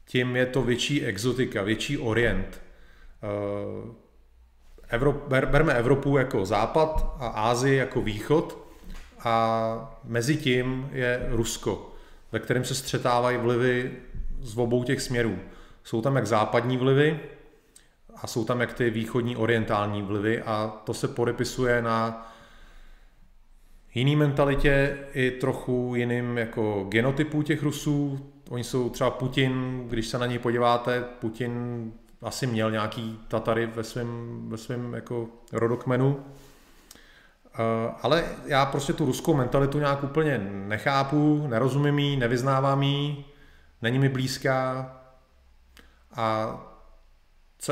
tím je to větší exotika, větší orient. Eh, Evrop, ber, berme Evropu jako západ a Ázii jako východ a mezi tím je Rusko, ve kterém se střetávají vlivy z obou těch směrů. Jsou tam jak západní vlivy a jsou tam jak ty východní orientální vlivy a to se podepisuje na jiný mentalitě i trochu jiným jako genotypu těch Rusů. Oni jsou třeba Putin, když se na něj podíváte, Putin asi měl nějaký Tatary ve svém ve svém jako rodokmenu, Eh, ale já prostě tu ruskou mentalitu nějak úplně nechápu, nerozumím jí, nevyznávám jí, není mi blízká a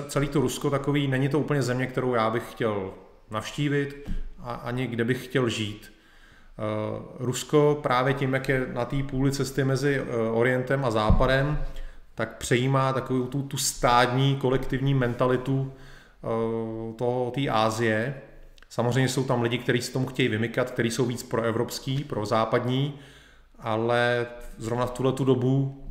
celý to Rusko takový, není to úplně země, kterou já bych chtěl navštívit a ani kde bych chtěl žít. Rusko právě tím, jak je na té půli cesty mezi Orientem a Západem, tak přejímá takovou tu, tu stádní kolektivní mentalitu toho, té Ázie. Samozřejmě jsou tam lidi, kteří se tomu chtějí vymykat, kteří jsou víc proevropský, pro západní, ale zrovna v tuhle tu dobu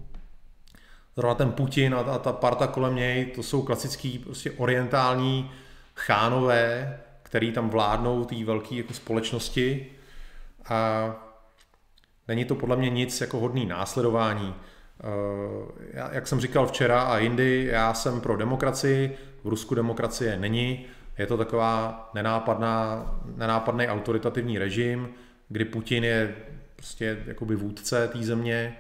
zrovna ten Putin a, a ta parta kolem něj, to jsou klasický prostě orientální chánové, který tam vládnou té velké jako společnosti. A není to podle mě nic jako hodný následování. Eh, já, jak jsem říkal včera a jindy, já jsem pro demokracii, v Rusku demokracie není, je to taková nenápadná, nenápadný autoritativní režim, kdy Putin je prostě jakoby vůdce té země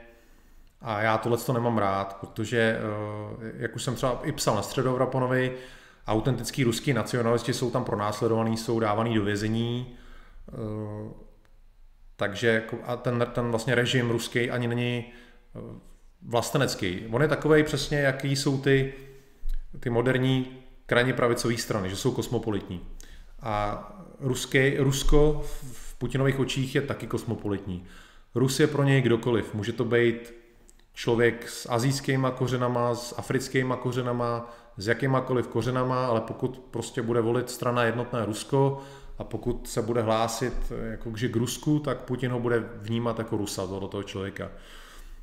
a já tohle to nemám rád, protože, eh, jak už jsem třeba i psal na Středoevroponovi, autentický ruský nacionalisti jsou tam pronásledovaní, jsou dávaný do vězení, eh, takže jako, a ten, ten vlastně režim ruský ani není eh, vlastenecký. On je takový přesně, jaký jsou ty, ty moderní krajně pravicové strany, že jsou kosmopolitní. A ruské, Rusko v Putinových očích je taky kosmopolitní. Rus je pro něj kdokoliv. Může to být člověk s azijskýma kořenama, s africkýma kořenama, s jakýmakoliv kořenama, ale pokud prostě bude volit strana jednotné Rusko a pokud se bude hlásit jako k Rusku, tak Putin ho bude vnímat jako Rusa, do toho člověka.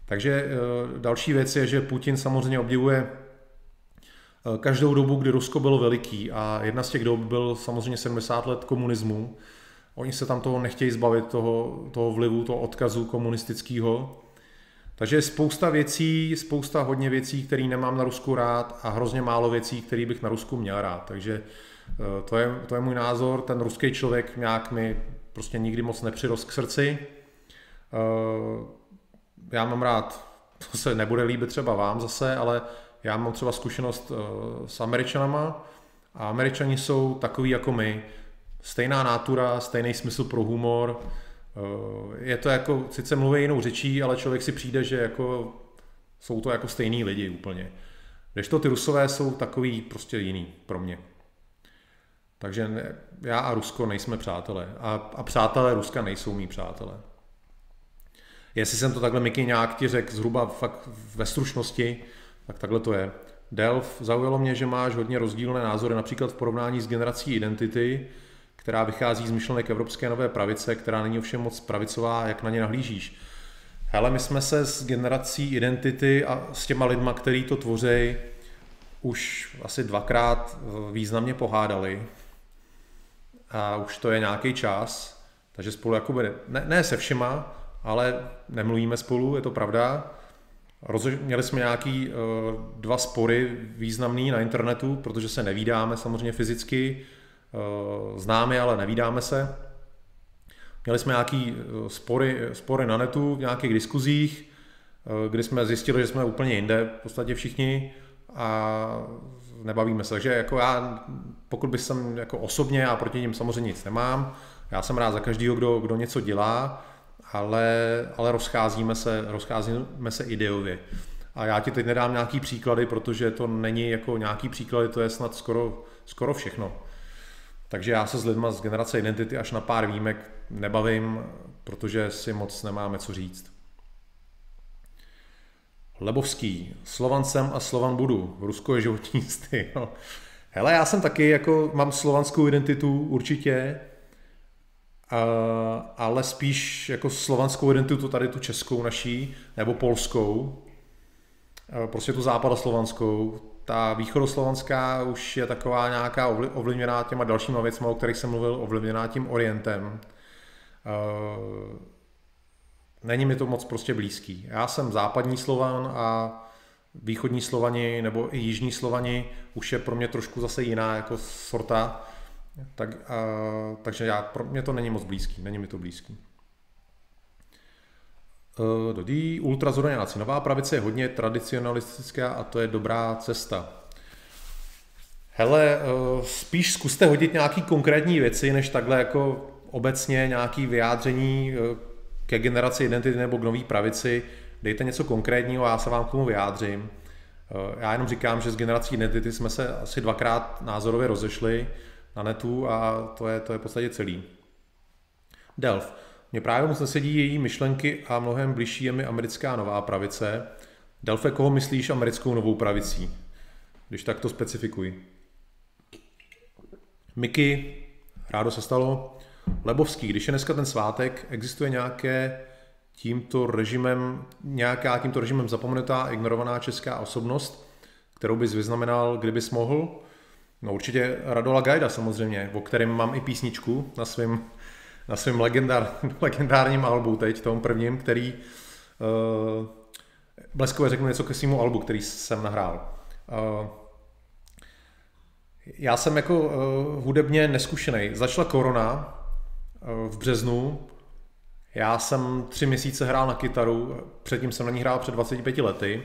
Takže eh, další věc je, že Putin samozřejmě obdivuje eh, každou dobu, kdy Rusko bylo veliký a jedna z těch dob byl samozřejmě 70 let komunismu. Oni se tam toho nechtějí zbavit, toho, toho vlivu, toho odkazu komunistického. Takže spousta věcí, spousta hodně věcí, které nemám na Rusku rád a hrozně málo věcí, které bych na Rusku měl rád. Takže eh, to je, to je můj názor. Ten ruský člověk nějak mi prostě nikdy moc nepřirost k srdci. Eh, já mám rád, [LAUGHS] to se nebude líbit třeba vám zase, ale já mám třeba zkušenost eh, s Američanama a Američani jsou takový jako my. Stejná nátura, stejný smysl pro humor, je to jako, sice mluví jinou řečí, ale člověk si přijde, že jako jsou to jako stejní lidi úplně. Když to ty rusové jsou takový prostě jiný pro mě. Takže ne, já a Rusko nejsme přátelé. A, a přátelé Ruska nejsou mý přátelé. Jestli jsem to takhle Miky nějak ti řekl zhruba fakt ve stručnosti, tak takhle to je. Delf, zaujalo mě, že máš hodně rozdílné názory, například v porovnání s generací identity, která vychází z myšlenek Evropské nové pravice, která není ovšem moc pravicová, jak na ně nahlížíš. Hele, my jsme se s generací identity a s těma lidma, který to tvoří, už asi dvakrát významně pohádali. A už to je nějaký čas, takže spolu jakoby, ne, ne se všema, ale nemluvíme spolu, je to pravda. Roze, měli jsme nějaký uh, dva spory významný na internetu, protože se nevídáme samozřejmě fyzicky, známe, ale nevídáme se. Měli jsme nějaký eh, spory, spory na netu v nějakých diskuzích, eh, kdy jsme zjistili, že jsme úplně jinde, v podstatě všichni a nebavíme se. Takže jako já, pokud bych jsem jako osobně, a proti ním samozřejmě nic nemám, já jsem rád za každého, kdo, kdo něco dělá, ale, ale rozcházíme se, rozcházíme se ideově. A já ti teď nedám nějaký příklady, protože to není jako nějaký příklady, to je snad skoro, skoro všechno. Takže já se s lidma z generace identity až na pár výjimek nebavím, protože si moc nemáme co říct. Lebovský, Slovan jsem a Slovan budu, Rusko je životní [LAUGHS] styl. Hele, já jsem taky, jako mám slovanskou identitu určitě, ale spíš jako slovanskou identitu, tady tu českou naší, nebo polskou, prostě tu západoslovanskou, ta východoslovanská už je taková nějaká ovlivněná těma dalšíma věcmi, o kterých jsem mluvil, ovlivněná tím orientem. Eh, není mi to moc prostě blízký. Já jsem západní Slovan a východní Slovani nebo i jižní Slovani už je pro mě trošku zase jiná jako sorta, tak, uh, takže já, pro mě to není moc blízký, není mi to blízký. Eh, Dodí ultrazordináci. Nová pravice je hodně tradicionalistická a to je dobrá cesta. Hele, eh, spíš zkuste hodit nějaký konkrétní věci, než takhle jako obecně nějaký vyjádření eh, ke generaci identity nebo k nový pravici. Dejte něco konkrétního a já se vám k tomu vyjádřím. Já jenom říkám, že s generací identity jsme se asi dvakrát názorově rozešli na netu a to je, to je v podstatě celý. Delf. Mně právě moc nesedí její myšlenky a mnohem blížší je mi americká nová pravice. Delfe, koho myslíš americkou novou pravicí? Když tak to specifikuj. Miky, rádo se stalo. Lebovský, když je dneska ten svátek, existuje nějaké tímto režimem, nějaká tímto režimem zapomenutá, ignorovaná česká osobnost, kterou bys vyznamenal, kdybys mohl? No určitě Radola Gajda samozřejmě, o kterém mám i písničku na svém na svém legendár, [LAUGHS] legendárním albu teď, tom prvním, který uh, bleskově řeknu něco ke svému albu, který jsem nahrál. Uh, já jsem jako uh, hudebně neskušený. Začala korona uh, v březnu. Já jsem tři měsíce hrál na kytaru, předtím jsem na ní hrál před 25 lety.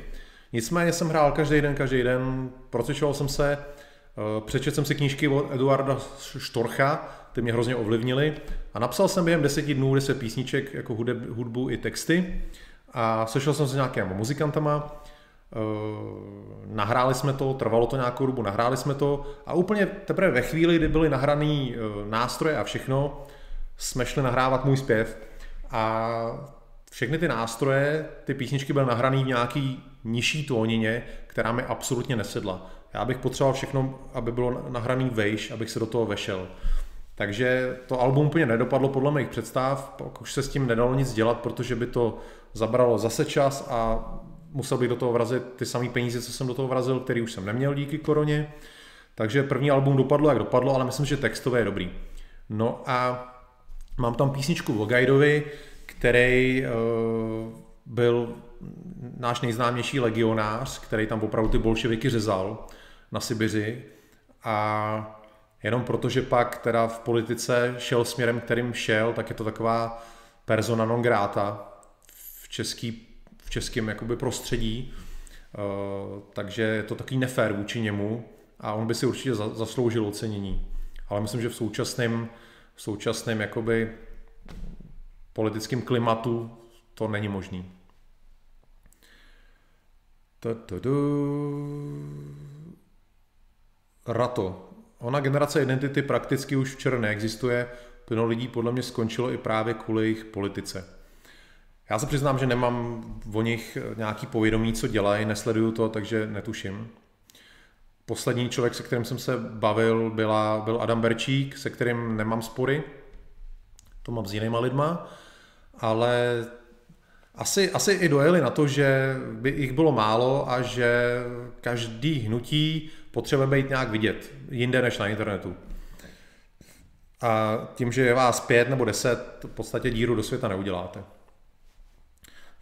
Nicméně jsem hrál každý den, každý den, procvičoval jsem se, přečetl jsem si knížky od Eduarda Štorcha, ty mě hrozně ovlivnily. A napsal jsem během deseti dnů deset písniček, jako hudeb, hudbu i texty. A sešel jsem se nějakými muzikantama, Uh, nahráli jsme to, trvalo to nějakou dobu, nahráli jsme to. A úplně teprve ve chvíli, kdy byly nahraný uh, nástroje a všechno, jsme šli nahrávat můj zpěv. A všechny ty nástroje, ty písničky byly nahrané v nějaký nižší tónině, která mi absolutně nesedla. Já bych potřeboval všechno, aby bylo nahraný vejš, abych se do toho vešel. Takže to album úplně nedopadlo podle mých představ, pak už se s tím nedalo nic dělat, protože by to zabralo zase čas a musel bych do toho vrazit ty samé peníze, co jsem do toho vrazil, který už jsem neměl díky koroně. Takže první album dopadlo, jak dopadlo, ale myslím, že textově je dobrý. No a mám tam písničku o Gajdovi, který uh, byl náš nejznámější legionář, který tam opravdu ty bolševiky řezal na Sibiři a jenom protože pak teda v politice šel směrem, kterým šel, tak je to taková persona non grata v, český, v českém jakoby prostředí, uh, takže je to takový nefér vůči němu a on by si určitě za, zasloužil ocenění. Ale myslím, že v současném, v současném jakoby politickém klimatu to není možný. Rato. Ona generace identity prakticky už včera neexistuje, plno lidí podle mě skončilo i právě kvůli jejich politice. Já se přiznám, že nemám o nich nějaký povědomí, co dělají, nesleduju to, takže netuším. Poslední člověk, se kterým jsem se bavil, byla, byl Adam Berčík, se kterým nemám spory. To mám s jinýma lidma, ale asi, asi i dojeli na to, že by jich bylo málo a že každý hnutí potřebuje být nějak vidět, jinde než na internetu. A tím, že je vás pět nebo deset, v podstatě díru do světa neuděláte.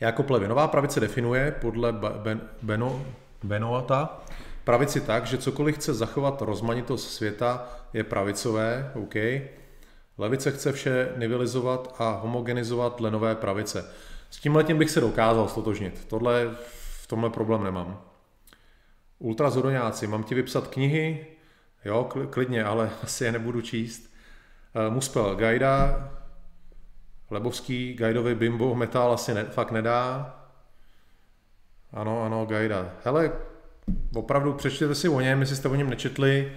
Jako plevy. Nová pravice definuje podle ben, Beno, Benoata pravici tak, že cokoliv chce zachovat rozmanitost světa, je pravicové, OK. Levice chce vše nivelizovat a homogenizovat dle nové pravice. S tím letím bych se dokázal stotožnit. Tohle v tomhle problém nemám. Ultrazodoňáci, mám ti vypsat knihy? Jo, klidně, ale [LAUGHS] asi je nebudu číst. Uh, Muspel, Gajda, Lebovský, Gajdovi Bimbo, Metal asi ne, fakt nedá. Ano, ano, Gajda. Hele, opravdu přečtěte si o něm, jestli jste o něm nečetli.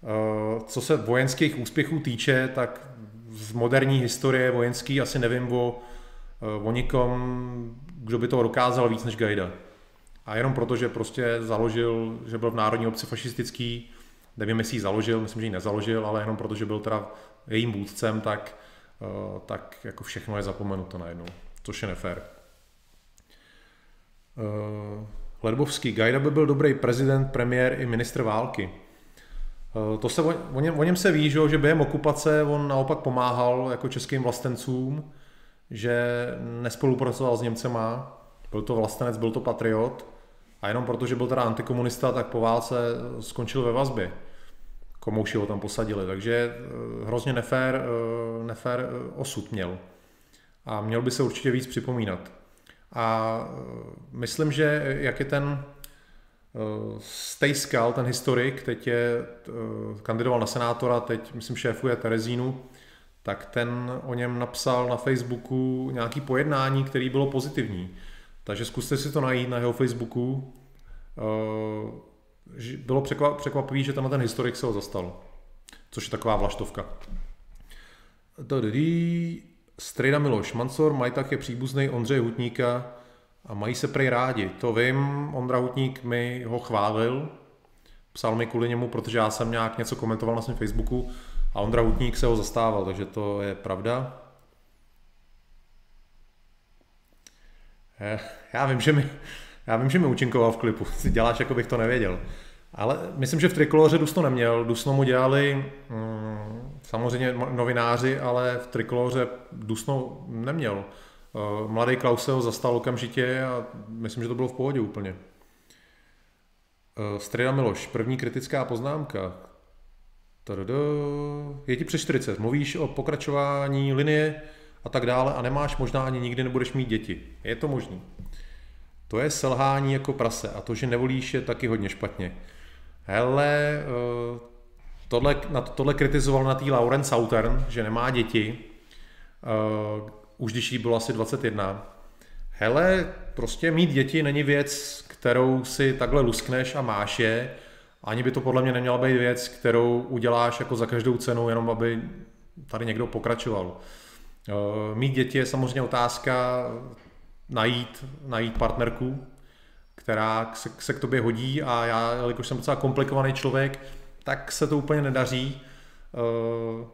Uh, co se vojenských úspěchů týče, tak z moderní historie vojenský asi nevím o, uh, o nikom, kdo by to dokázal víc než Gajda. A jenom proto, že prostě založil, že byl v Národní obci fašistický, nevím, jestli ji založil, myslím, že ji nezaložil, ale jenom proto, že byl teda jejím vůdcem, tak, eh, tak jako všechno je zapomenuto najednou, což je nefér. Eh, Ledbovský, Gajda by byl dobrý prezident, premiér i ministr války. Eh, to se o, něm, o něm se ví, že, že během okupace on naopak pomáhal jako českým vlastencům, že nespolupracoval s Němcema, byl to vlastenec, byl to patriot, a jenom proto, že byl teda antikomunista, tak po válce skončil ve vazbě. Komouši ho tam posadili, takže eh, hrozně nefér, eh, nefér eh, osud měl. A měl by se určitě víc připomínat. A myslím, že jak je ten Stejskal, ten historik, teď je, kandidoval na senátora, teď myslím šéfuje Terezínu, tak ten o něm napsal na Facebooku nějaký pojednání, který bylo pozitivní takže zkuste si to najít na jeho Facebooku. Eh, bylo překvapivé, že tenhle ten historik se ho zastal. Což je taková vlaštovka. Strejda Miloš, Mansor Majtak je příbuzný Ondřeje Hutníka a mají se prej rádi. To vím, Ondra Hutník mi ho chválil, psal mi kvůli němu, protože já jsem nějak něco komentoval na svém Facebooku a Ondra Hutník se ho zastával, takže to je pravda. Já vím, že mi, já vím, že mi účinkoval v klipu, si děláš, jako bych to nevěděl. Ale myslím, že v Trikoloře Dusno neměl. Dusno mu dělali mm, samozřejmě novináři, ale v Trikoloře Dusno neměl. Eh, mladý Klaus se ho zastal okamžitě a myslím, že to bylo v pohodě úplně. Eh, Strida Miloš, první kritická poznámka. Tadada. Je ti přes 40, mluvíš o pokračování linie a tak dále a nemáš možná ani nikdy nebudeš mít děti. Je to možný. To je selhání jako prase a to, že nevolíš, je taky hodně špatně. Hele, eh, tohle, na tohle kritizoval na tý Lauren Southern, že nemá děti, uh, už když jí bylo asi 21. Hele, prostě mít děti není věc, kterou si takhle luskneš a máš je, ani by to podle mě neměla být věc, kterou uděláš jako za každou cenu, jenom aby tady někdo pokračoval. Uh, mít děti je samozřejmě otázka najít, najít partnerku, která se, se k tobě hodí a já, jelikož jsem docela komplikovaný člověk, tak se to úplně nedaří. Uh,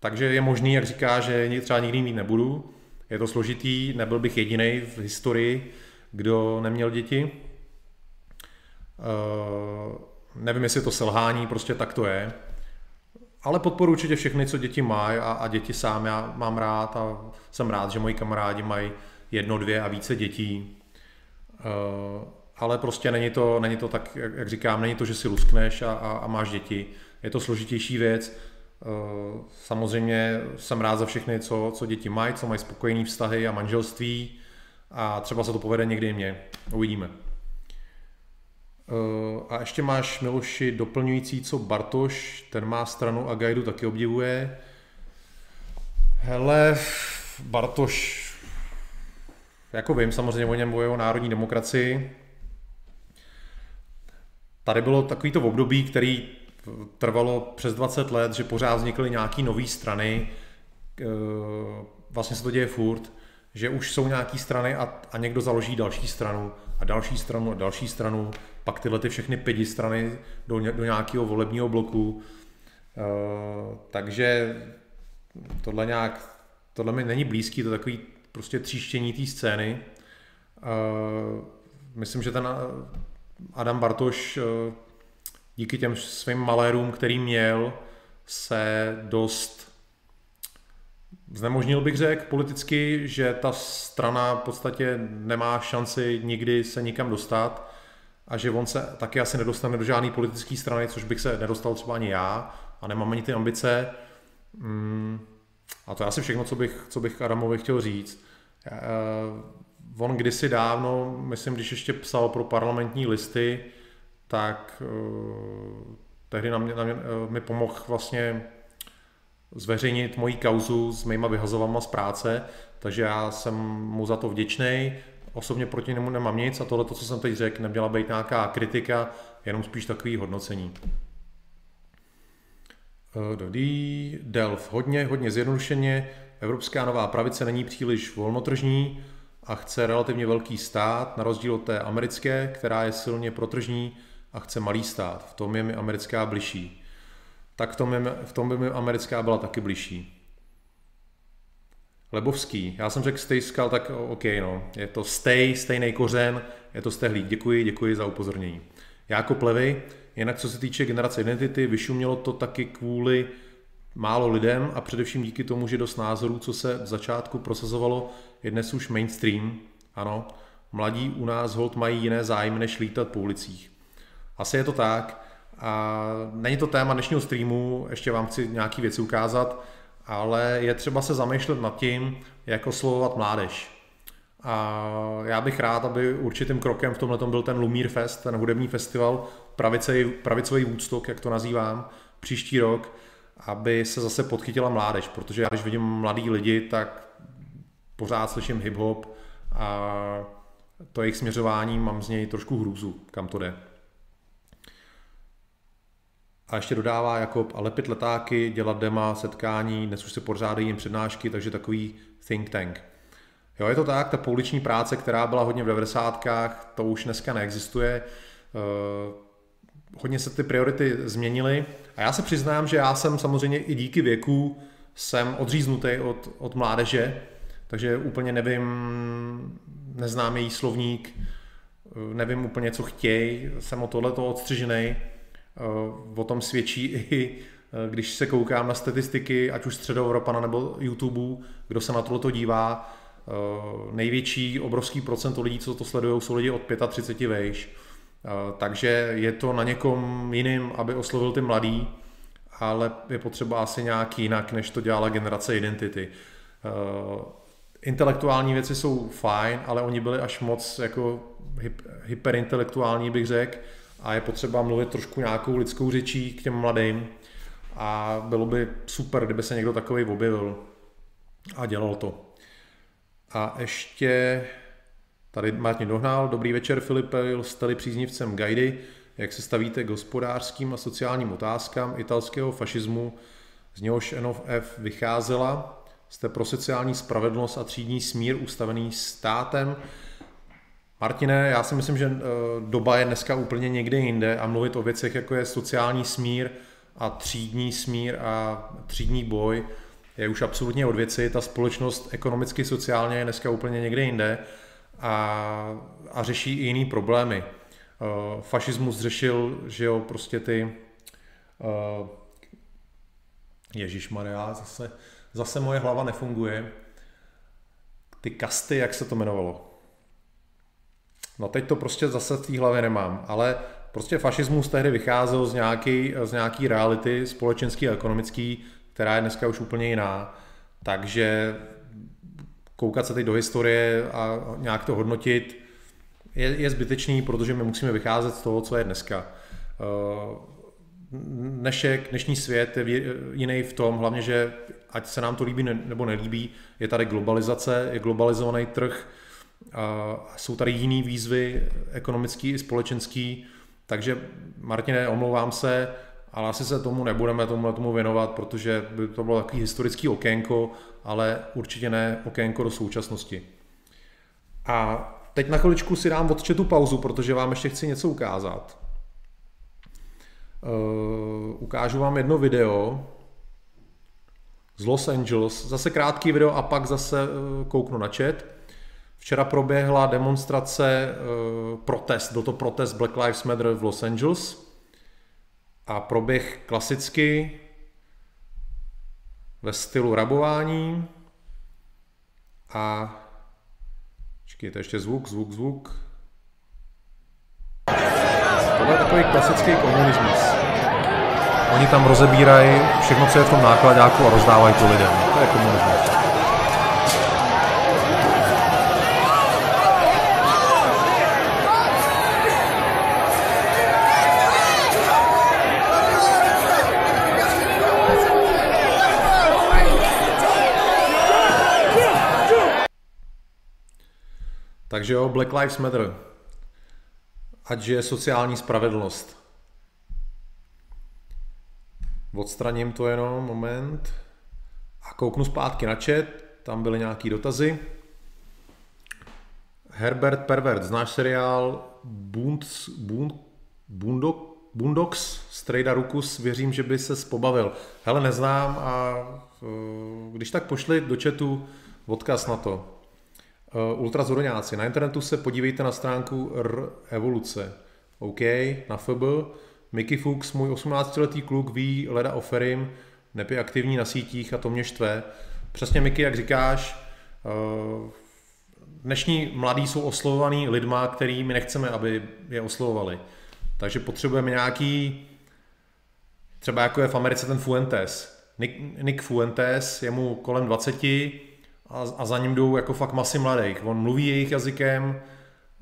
takže je možný, jak říká, že třeba nikdy mít nebudu. Je to složitý, nebyl bych jediný v historii, kdo neměl děti. Uh, nevím, jestli to selhání, prostě tak to je. Ale podporu určitě všechny, co děti mají a, a děti sám já mám rád a jsem rád, že moji kamarádi mají jedno, dvě a více dětí. Uh, ale prostě není to, není to tak, jak, jak říkám, není to, že si luskneš a, a, a máš děti. Je to složitější věc. Uh, samozřejmě jsem rád za všechny, co, co děti mají, co mají spokojený vztahy a manželství a třeba se to povede někdy mě. Uvidíme. Uh, a ještě máš, Miloši, doplňující, co Bartoš, ten má stranu a Gajdu taky obdivuje. Hele, Bartoš jako vím, samozřejmě o něm o národní demokracii. Tady bylo takovýto období, který trvalo přes 20 let, že pořád vznikly nějaké nové strany, eh, vlastně se to děje furt, že už jsou nějaké strany a, a někdo založí další stranu a další stranu a další stranu, pak tyhle ty všechny pěti strany do, do nějakého volebního bloku. Uh, takže tohle nějak, tohle mi není blízký, to je takový prostě tříštění té scény. Uh, myslím, že ten Adam Bartoš díky těm svým malérům, který měl, se dost znemožnil bych řekl politicky, že ta strana v podstatě nemá šanci nikdy se nikam dostat a že on se taky asi nedostane do žádné politické strany, což bych se nedostal třeba ani já a nemám ani ty ambice. Mm, a to je asi všechno, co bych, co bych Adamovi chtěl říct. Uh, on kdysi dávno, myslím, když ještě psal pro parlamentní listy, tak uh, tehdy na mě, na mě, uh, mi pomohl vlastně zveřejnit moji kauzu s mýma vyhazovama z práce, takže já jsem mu za to vděčný. Osobně proti němu nemám nic a tohle, co jsem teď řekl, neměla být nějaká kritika, jenom spíš takový hodnocení. Delf, hodně, hodně zjednodušeně. Evropská nová pravice není příliš volnotržní a chce relativně velký stát, na rozdíl od té americké, která je silně protržní a chce malý stát. V tom je mi americká bližší. Tak v tom, je, v tom by mi americká byla taky bližší. Lebovský. Já jsem řekl stay skal, tak OK, no. Je to stay, stejný kořen, je to stehlík. Děkuji, děkuji za upozornění. Jako plevy, jinak co se týče generace identity, vyšumělo to taky kvůli málo lidem a především díky tomu, že dost názorů, co se v začátku prosazovalo, je dnes už mainstream. Ano, mladí u nás hold mají jiné zájmy, než lítat po ulicích. Asi je to tak. A není to téma dnešního streamu, ještě vám chci nějaký věci ukázat, ale je třeba se zamýšlet nad tím, jak oslovovat mládež. A já bych rád, aby určitým krokem v tomhle byl ten Lumír Fest, ten hudební festival, pravicový, pravicový Woodstock, jak to nazývám, příští rok, aby se zase podchytila mládež, protože já když vidím mladý lidi, tak pořád slyším hip-hop a to jejich směřování mám z něj trošku hrůzu, kam to jde. A ještě dodává Jakob, a lepit letáky, dělat dema, setkání, dnes už se pořádají jim přednášky, takže takový think tank. Jo, je to tak, ta pouliční práce, která byla hodně v 90. to už dneska neexistuje. Eh, hodně se ty priority změnily a já se přiznám, že já jsem samozřejmě i díky věku jsem odříznutý od, od mládeže, takže úplně nevím, neznám její slovník, eh, nevím úplně, co chtějí, jsem o tohleto odstřižený. Eh, o tom svědčí i když se koukám na statistiky, ať už středoevropana nebo YouTube, kdo se na tohleto dívá, Eh, největší obrovský procento lidí, co to sledují, jsou lidi od 35 vejš. Eh, takže je to na někom jiným, aby oslovil ty mladý, ale je potřeba asi nějak jinak, než to dělala generace Identity. Eh, intelektuální věci jsou fajn, ale oni byli až moc jako hyperintelektuální, bych řekl, a je potřeba mluvit trošku nějakou lidskou řečí k těm mladým. A bylo by super, kdyby se někdo takový objevil a dělal to. A ještě tady Martin Dohnal, dobrý večer Filipe, jste příznivcem Guidy, jak se stavíte k hospodářským a sociálním otázkám italského fašismu, z něhož NOF vycházela, jste pro sociální spravedlnost a třídní smír ustavený státem. Martine, já si myslím, že eh, doba je dneska úplně někde jinde a mluvit o věcech, jako je sociální smír a třídní smír a třídní boj, je už absolutně od věci, ta společnost ekonomicky, sociálně je dneska úplně někde jinde a, a řeší i jiný problémy. Uh, fašismus řešil, že jo, prostě ty uh, Ježíš Maria, zase, zase moje hlava nefunguje. Ty kasty, jak se to jmenovalo? No teď to prostě zase v té hlavě nemám, ale prostě fašismus tehdy vycházel z nějaký, z nějaký reality společenský a ekonomický, která je dneska už úplně jiná. Takže koukat se teď do historie a nějak to hodnotit je, je zbytečný, protože my musíme vycházet z toho, co je dneska. Eh, dnešek, dnešní svět je jiný v tom, hlavně, že ať se nám to líbí nebo nelíbí, je tady globalizace, je globalizovaný trh, a jsou tady jiný výzvy, ekonomický i společenský, takže Martine, omlouvám se, ale asi se tomu nebudeme tomu, tomu věnovat, protože by to bylo takový historický okénko, ale určitě ne okénko do současnosti. A teď na chviličku si dám od pauzu, protože vám ještě chci něco ukázat. Uh, ukážu vám jedno video z Los Angeles, zase krátký video a pak zase uh, kouknu na chat. Včera proběhla demonstrace, uh, protest, byl to protest Black Lives Matter v Los Angeles a proběh klasicky ve stylu rabování a počkejte, ještě zvuk, zvuk, zvuk. Tohle je takový klasický komunismus. Oni tam rozebírají všechno, co je v tom nákladáku a rozdávají to lidem. To je komunismus. Takže jo, Black Lives Matter. Ať je sociální spravedlnost. Odstraním to jenom, moment. A kouknu zpátky na chat, tam byly nějaký dotazy. Herbert Pervert, znáš seriál Bunds, Bund, Bundok, Bundox Strejda Rukus, věřím, že by se pobavil. Hele, neznám a eh, když tak pošli do chatu odkaz na to. Uh, ultrazoroňáci. Na internetu se podívejte na stránku R Evoluce. OK, na FB. Mickey Fuchs, můj 18-letý kluk, ví leda o Ferim, nepě aktivní na sítích a to mě štve. Přesně Mickey, jak říkáš, uh, dnešní mladí jsou oslovovaný lidma, který my nechceme, aby je oslovovali. Takže potřebujeme nějaký, třeba jako je v Americe ten Fuentes. Nick, Nick Fuentes, je mu kolem 20, a, a za ním jdou jako fakt masy mladých. On mluví jejich jazykem,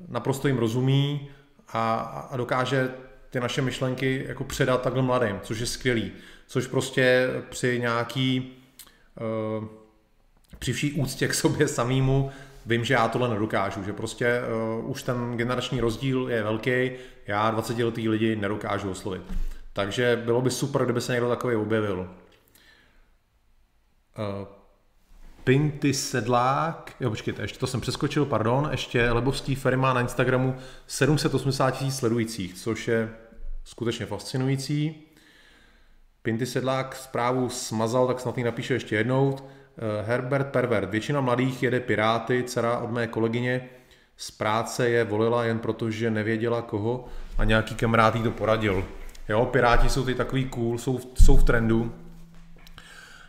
naprosto jim rozumí a, a dokáže ty naše myšlenky jako předat takhle mladým, což je skvělý. Což prostě při nějaký, uh, při vší úctě k sobě samýmu, vím, že já tohle nedokážu, že prostě uh, už ten generační rozdíl je velký, já 20 letý lidi nedokážu oslovit. Takže bylo by super, kdyby se někdo takový objevil. Uh, Pinty Sedlák, jo počkejte, ještě to jsem přeskočil, pardon, ještě Lebovský Ferry má na Instagramu 780 tisíc sledujících, což je skutečně fascinující. Pinty Sedlák zprávu smazal, tak snad ji napíše ještě jednou. Eh, Herbert Pervert. Většina mladých jede Piráty, dcera od mé kolegyně z práce je volila jen proto, že nevěděla koho a nějaký kamarád jí to poradil. Jo, Piráti jsou ty takový cool, jsou, jsou v trendu.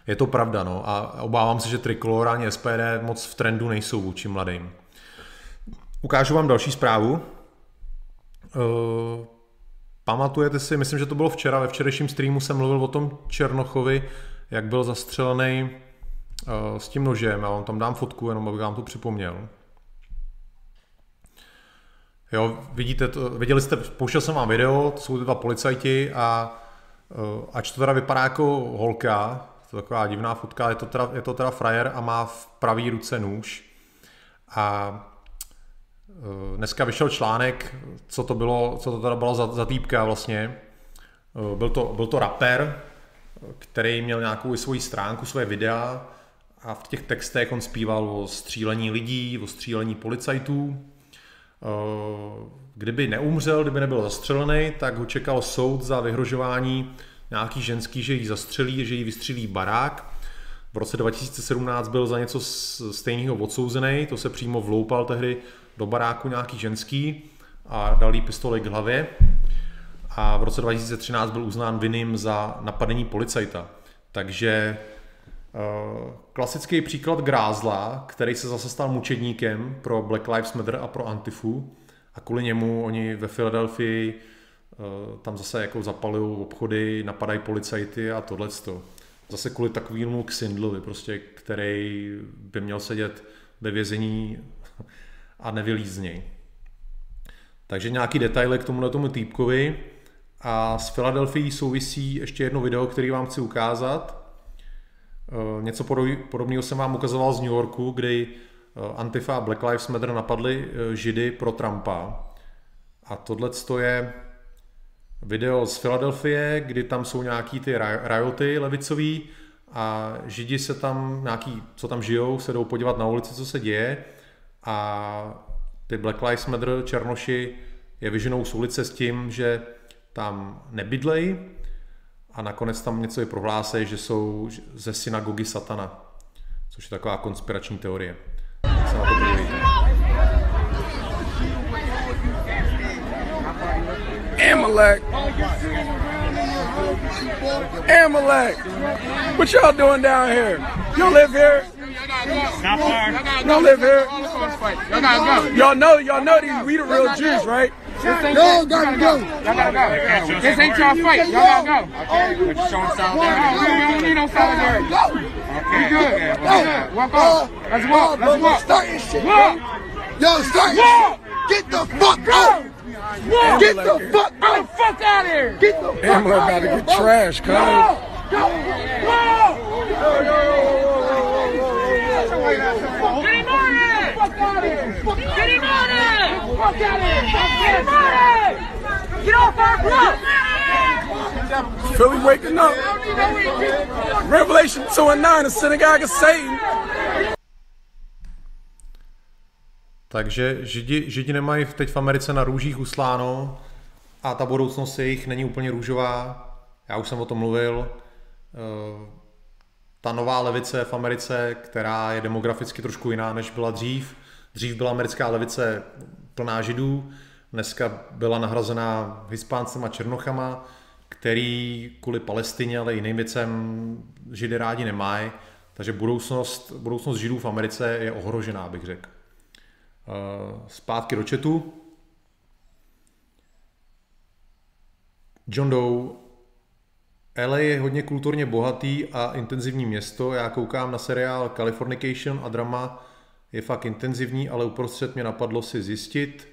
Je to pravda, no. A obávám se, že Tricolor ani SPD moc v trendu nejsou vůči mladým. Ukážu vám další zprávu. Uh, pamatujete si, myslím, že to bylo včera, ve včerejším streamu jsem mluvil o tom Černochovi, jak byl zastřelený uh, s tím nožem. Já vám tam dám fotku, jenom abych vám to připomněl. Jo, vidíte, to, viděli jste, pouštěl jsem vám video, to jsou ty dva policajti a uh, ač to teda vypadá jako holka, to taková divná fotka, je to teda, je to teda frajer a má v pravý ruce nůž. A uh, dneska vyšel článek, co to bylo, co to teda bylo za, za týpka vlastně. Uh, byl, to, byl to rapper, který měl nějakou svoji stránku, svoje videa a v těch textech on zpíval o střílení lidí, o střílení policajtů. Eh, kdyby neumřel, kdyby nebyl zastřelený, tak ho čekal soud za vyhrožování nějaký ženský, že ji zastřelí, že ji vystřelí barák. V roce 2017 byl za něco stejného odsouzený, to se přímo vloupal tehdy do baráku nějaký ženský a dal jí pistoli k hlavě. A v roce 2013 byl uznán vinným za napadení policajta. Takže Eh, klasický příklad Grázla, který se zase stal mučedníkem pro Black Lives Matter a pro Antifu a kvůli němu oni ve Filadelfii tam zase jako zapalují obchody, napadají policajty a tohle. Zase kvůli takovému Ksindlovi, prostě, který by měl sedět ve vězení a nevylíz z něj. Takže nějaký detaily k tomuhle tomu týpkovi. A s Filadelfií souvisí ještě jedno video, který vám chci ukázat. Eh, něco podobného jsem vám ukazoval z New Yorku, kdy eh, Antifa a Black Lives Matter napadli eh, židy pro Trumpa. A tohle je video z Filadelfie, kdy tam jsou nějaký ty rioty levicový a židi se tam, nějaký, co tam žijou, se jdou podívat na ulici, co se děje a ty Black Lives Matter černoši je vyženou z ulice s tím, že tam nebydlej, a nakonec tam něco i prohlásí, že jsou ze synagogy satana, což je taková konspirační teorie. Se na to Amalek. Amalek. What y'all doing down here? You live here? Not far. You live here? Y'all know, y'all know these, we the real Jews, right? Y'all gotta go. Y'all gotta go. This ain't y'all fight. Y'all gotta go. Okay. But you showing solidarity. We don't need no solidarity. Okay. We good. Okay. Walk off. Let's walk. Let's walk. Start your shit. Walk. Yo, start Walk. Get the fuck out. Walk. Get the fuck out of here! Get the fuck out. Of here! Get the fuck out of here. Get the fuck out. about to get trashed, cuz. Walk. Walk. Get him on it. Fuck out of here. Get him on it. Fuck out of here. Get him on it. Get off our block. Philly waking up. Revelation 2 and 9, the synagogue of Satan. Takže Židi, Židi nemají teď v Americe na růžích usláno a ta budoucnost jejich není úplně růžová. Já už jsem o tom mluvil. Eh, Ta nová levice v Americe, která je demograficky trošku jiná, než byla dřív. Dřív byla americká levice plná Židů, dneska byla nahrazená Hispáncem a Černochama, který kvůli Palestině, ale i jiným věcem Židy rádi nemají. Takže budoucnost, budoucnost Židů v Americe je ohrožená, bych řekl. Eh, Zpátky do chatu. John Doe. LA je hodně kulturně bohatý a intenzivní město. Já koukám na seriál Californication a drama je fakt intenzivní, ale uprostřed mě napadlo si zjistit,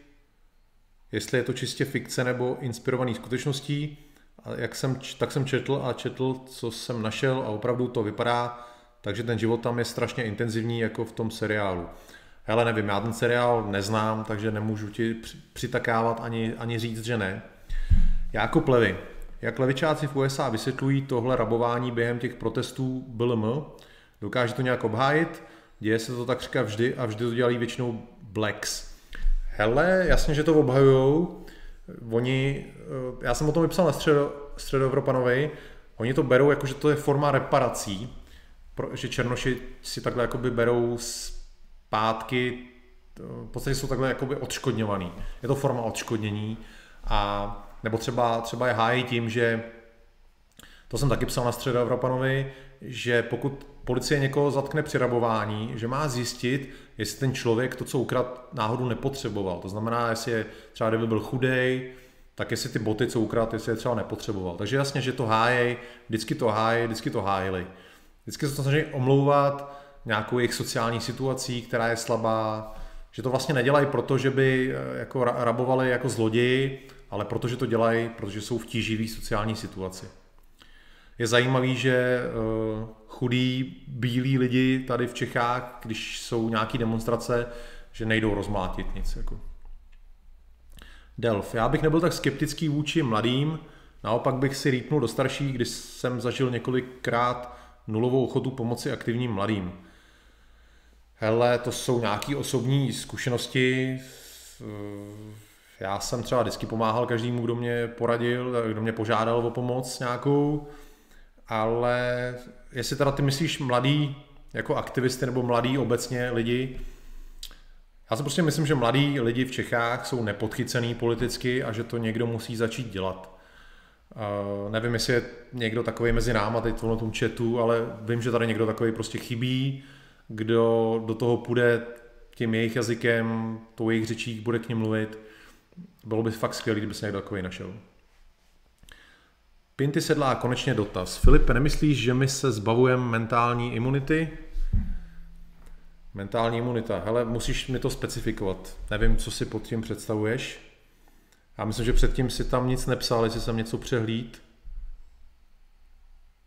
jestli je to čistě fikce nebo inspirovaný skutečností. A jak jsem, tak jsem četl a četl, co jsem našel a opravdu to vypadá, takže ten život tam je strašně intenzivní jako v tom seriálu. Hele, nevím, já ten seriál neznám, takže nemůžu ti při- přitakávat ani, ani říct, že ne. Jákob Levy. Jak levičáci v USA vysvětlují tohle rabování během těch protestů BLM? Dokáže to nějak obhájit? Děje se to takřka vždy a vždy to dělají většinou blacks. Hele, jasně, že to obhajujou. Oni, eh, já jsem o tom vypsal na středo, středoevropanovi, oni to berou jako, že to je forma reparací, že černoši si takhle jakoby berou zpátky, v podstatě jsou takhle jakoby odškodňovaný. Je to forma odškodnění a nebo třeba, třeba je hájí tím, že to jsem taky psal na středoevropanovi, že pokud policie někoho zatkne při rabování, že má zjistit, jestli ten člověk to, co ukrad, náhodou nepotřeboval. To znamená, jestli je třeba kdyby byl chudej, tak jestli ty boty, co ukrad, jestli je třeba nepotřeboval. Takže jasně, že to hájej, vždycky to hájej, vždycky to hájili. Vždycky se to snaží omlouvat nějakou jejich sociální situací, která je slabá, že to vlastně nedělají proto, že by eh, jako rabovali jako zloději, ale protože to dělají, protože jsou v tíživý sociální situaci. Je zajímavý, že eh, chudí bílí lidi tady v Čechách, když jsou nějaké demonstrace, že nejdou rozmlátit nic. Jako. Delf. Já bych nebyl tak skeptický vůči mladým, naopak bych si rýpnul do starších, když jsem zažil několikrát nulovou ochotu pomoci aktivním mladým. Hele, to jsou nějaké osobní zkušenosti. Já jsem třeba vždycky pomáhal každému, kdo mě poradil, kdo mě požádal o pomoc nějakou, ale jestli teda ty myslíš mladý jako aktivisty nebo mladý obecně lidi, já si prostě myslím, že mladí lidi v Čechách jsou nepodchycený politicky a že to někdo musí začít dělat. Uh, nevím, jestli je někdo takový mezi náma teď v tom chatu, ale vím, že tady někdo takový prostě chybí, kdo do toho půjde tím jejich jazykem, tou jejich řečí, bude k ním mluvit. Bylo by fakt skvělé, kdyby se někdo takový našel. Pinty sedlá konečně dotaz. Filipe, nemyslíš, že my se zbavujeme mentální imunity? Mentální imunita. Hele, musíš mi to specifikovat. Nevím, co si pod tím představuješ. Já myslím, že předtím si tam nic nepsal, jestli jsem něco přehlíd.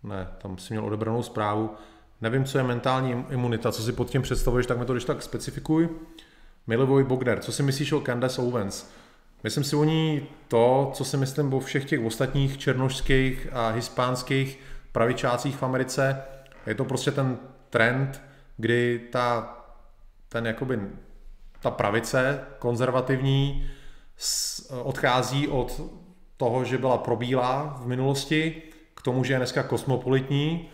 Ne, tam si měl odebranou zprávu. Nevím, co je mentální imunita, co si pod tím představuješ, tak mi to když tak specifikuj. Milivoj Bogner, co si myslíš o Candace Owens? Myslím si o ní to, co si myslím o všech těch ostatních černožských a hispánských pravičácích v Americe. Je to prostě ten trend, kdy ta, ten jakoby, ta pravice konzervativní odchází od toho, že byla probílá v minulosti, k tomu, že je dneska kosmopolitní,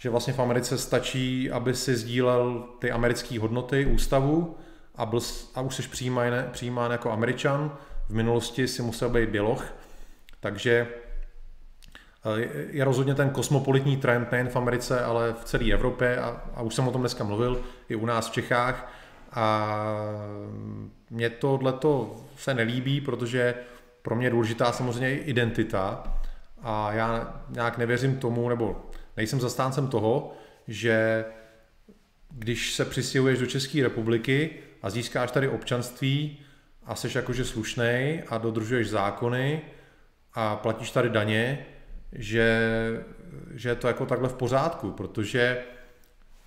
že vlastně v Americe stačí, aby si sdílel ty americké hodnoty, ústavu a, byl, a už jsi přijímán, přijímán jako američan. V minulosti si musel být běloch, takže eh, je rozhodně ten kosmopolitní trend nejen v Americe, ale v celé Evropě a, a už jsem o tom dneska mluvil i u nás v Čechách. A mně tohleto se nelíbí, protože pro mě je důležitá samozřejmě identita. A já nějak nevěřím tomu, nebo nejsem zastáncem toho, že když se přistěhuješ do České republiky a získáš tady občanství a jsi jakože slušnej a dodržuješ zákony a platíš tady daně, že, že je to jako takhle v pořádku, protože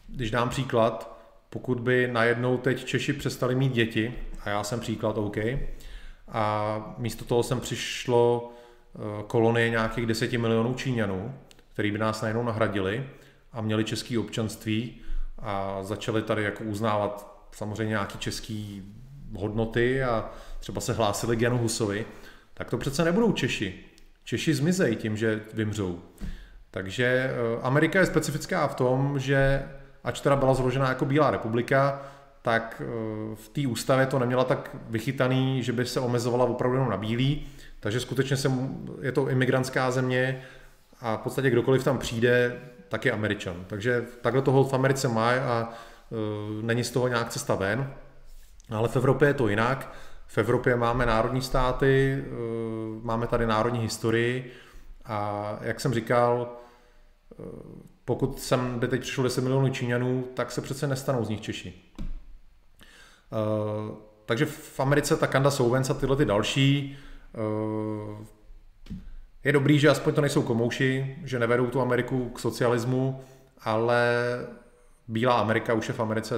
když dám příklad, pokud by najednou teď Češi přestali mít děti, a já jsem příklad OK, a místo toho sem přišlo eh, kolonie nějakých 10 milionů Číňanů, který by nás najednou nahradili a měli české občanství a začali tady jako uznávat samozřejmě nějaké české hodnoty a třeba se hlásili k Janu Husovi, tak to přece nebudou Češi. Češi zmizejí tím, že vymřou. Takže eh, Amerika je specifická v tom, že ač teda byla zložena jako Bílá republika, tak eh, v té ústavě to neměla tak vychytaný, že by se omezovala opravdu jenom na bílý, takže skutečně se, je to imigrantská země a v podstatě kdokoliv tam přijde, tak je Američan. Takže takhle toho v Americe má a uh, není z toho nějak cesta ven. Ale v Evropě je to jinak. V Evropě máme národní státy, uh, máme tady národní historii a jak jsem říkal, uh, pokud sem by teď přišlo 10 milionů Číňanů, tak se přece nestanou z nich Češi. Uh, takže v Americe ta Kanda Souvens a tyhle ty další uh, je dobrý, že aspoň to nejsou komouši, že nevedou tu Ameriku k socialismu, ale Bílá Amerika už je v Americe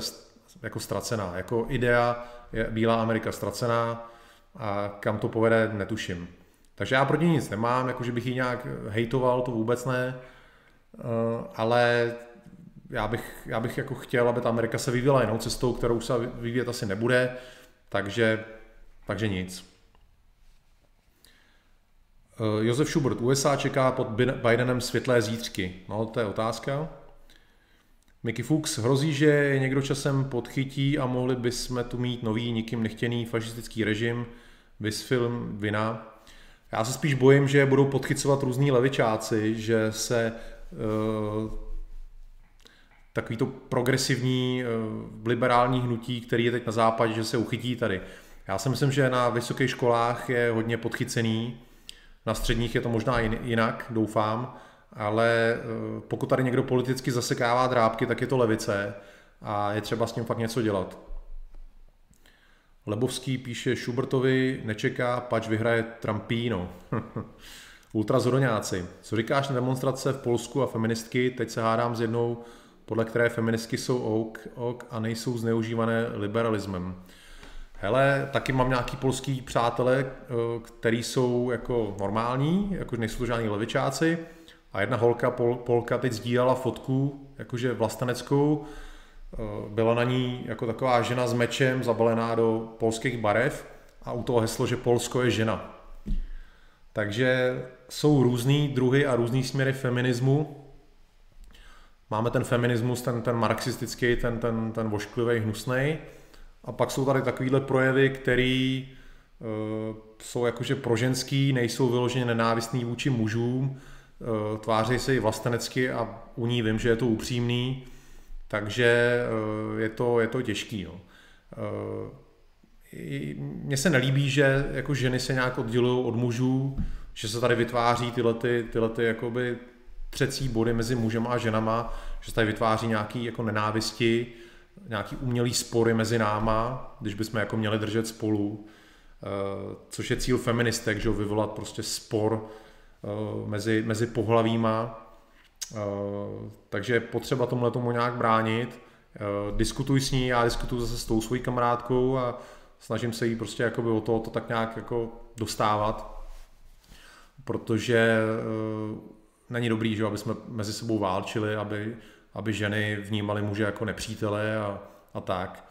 jako ztracená. Jako idea je Bílá Amerika ztracená a kam to povede, netuším. Takže já proti nic nemám, jakože bych ji nějak hejtoval, to vůbec ne, eh, ale já bych, já bych jako chtěl, aby ta Amerika se vyvíjela jinou cestou, kterou se vyvíjet asi nebude, takže, takže nic. Eh, Josef Schubert, USA čeká pod Bidenem světlé zítřky. No, to je otázka. Mickey Fuchs hrozí, že je někdo časem podchytí a mohli bychom tu mít nový, nikým nechtěný fašistický režim, vys film Vina. Já se spíš bojím, že budou podchycovat různí levičáci, že se uh, takový to progresivní uh, liberální hnutí, který je teď na západě, že se uchytí tady. Já si myslím, že na vysokých školách je hodně podchycený, na středních je to možná jinak, doufám, ale uh, pokud tady někdo politicky zasekává drábky, tak je to levice a je třeba s tím fakt něco dělat. Lebovský píše Schubertovi, nečeká, pač vyhraje Trumpíno. [LAUGHS] Ultrazoroňáci. Co říkáš na demonstrace v Polsku a feministky? Teď se hádám s jednou, podle které feministky jsou ok, ok a nejsou zneužívané liberalismem. Hele, taky mám nějaký polský přátelé, eh, který jsou jako normální, jako nejsou to žádní levičáci. A jedna holka, pol, Polka, teď sdílala fotku, jakože vlasteneckou, Eh, byla na ní jako taková žena s mečem zabalená do polských barev a u toho heslo, že Polsko je žena. Takže jsou různý druhy a různý směry feminismu. Máme ten feminismus, ten, ten marxistický, ten, ten, ten vošklivý, hnusný. A pak jsou tady takovýhle projevy, který uh, jsou jakože pro ženský, nejsou vyloženě nenávistný vůči mužům, uh, tváří se i vlastenecky a u ní vím, že je to upřímný takže eh, je to, je to těžký. No. Eh, mně se nelíbí, že jako ženy se nějak oddělují od mužů, že se tady vytváří tyhle, ty, tyhle ty jakoby třecí body mezi mužem a ženama, že se tady vytváří nějaký jako nenávisti, nějaký umělý spory mezi náma, když bychom jako měli držet spolu, eh, což je cíl feministek, že vyvolat prostě spor mezi, mezi pohlavíma, Eh, takže je potřeba tomuhle tomu nějak bránit. Eh, diskutuj s ní, já diskutuju zase s tou svojí kamarádkou a snažím se jí prostě o to, to tak nějak jako dostávat, protože není dobrý, že aby jsme mezi sebou válčili, aby, aby ženy vnímaly muže jako nepřítele a, a tak.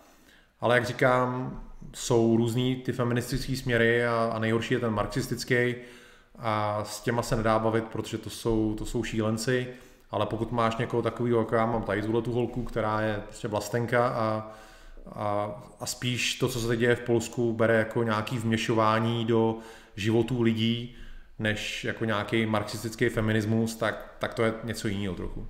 Ale jak říkám, jsou různý ty feministické směry a, a nejhorší je ten marxistický a s těma se nedá bavit, protože to jsou, to jsou šílenci ale pokud máš někoho takového, jako já mám tady tuhle tu holku, která je prostě vlastenka a, a, a spíš to, co se teď děje v Polsku, bere jako nějaký vměšování do životů lidí, než jako nějaký marxistický feminismus, tak, tak to je něco jiného trochu.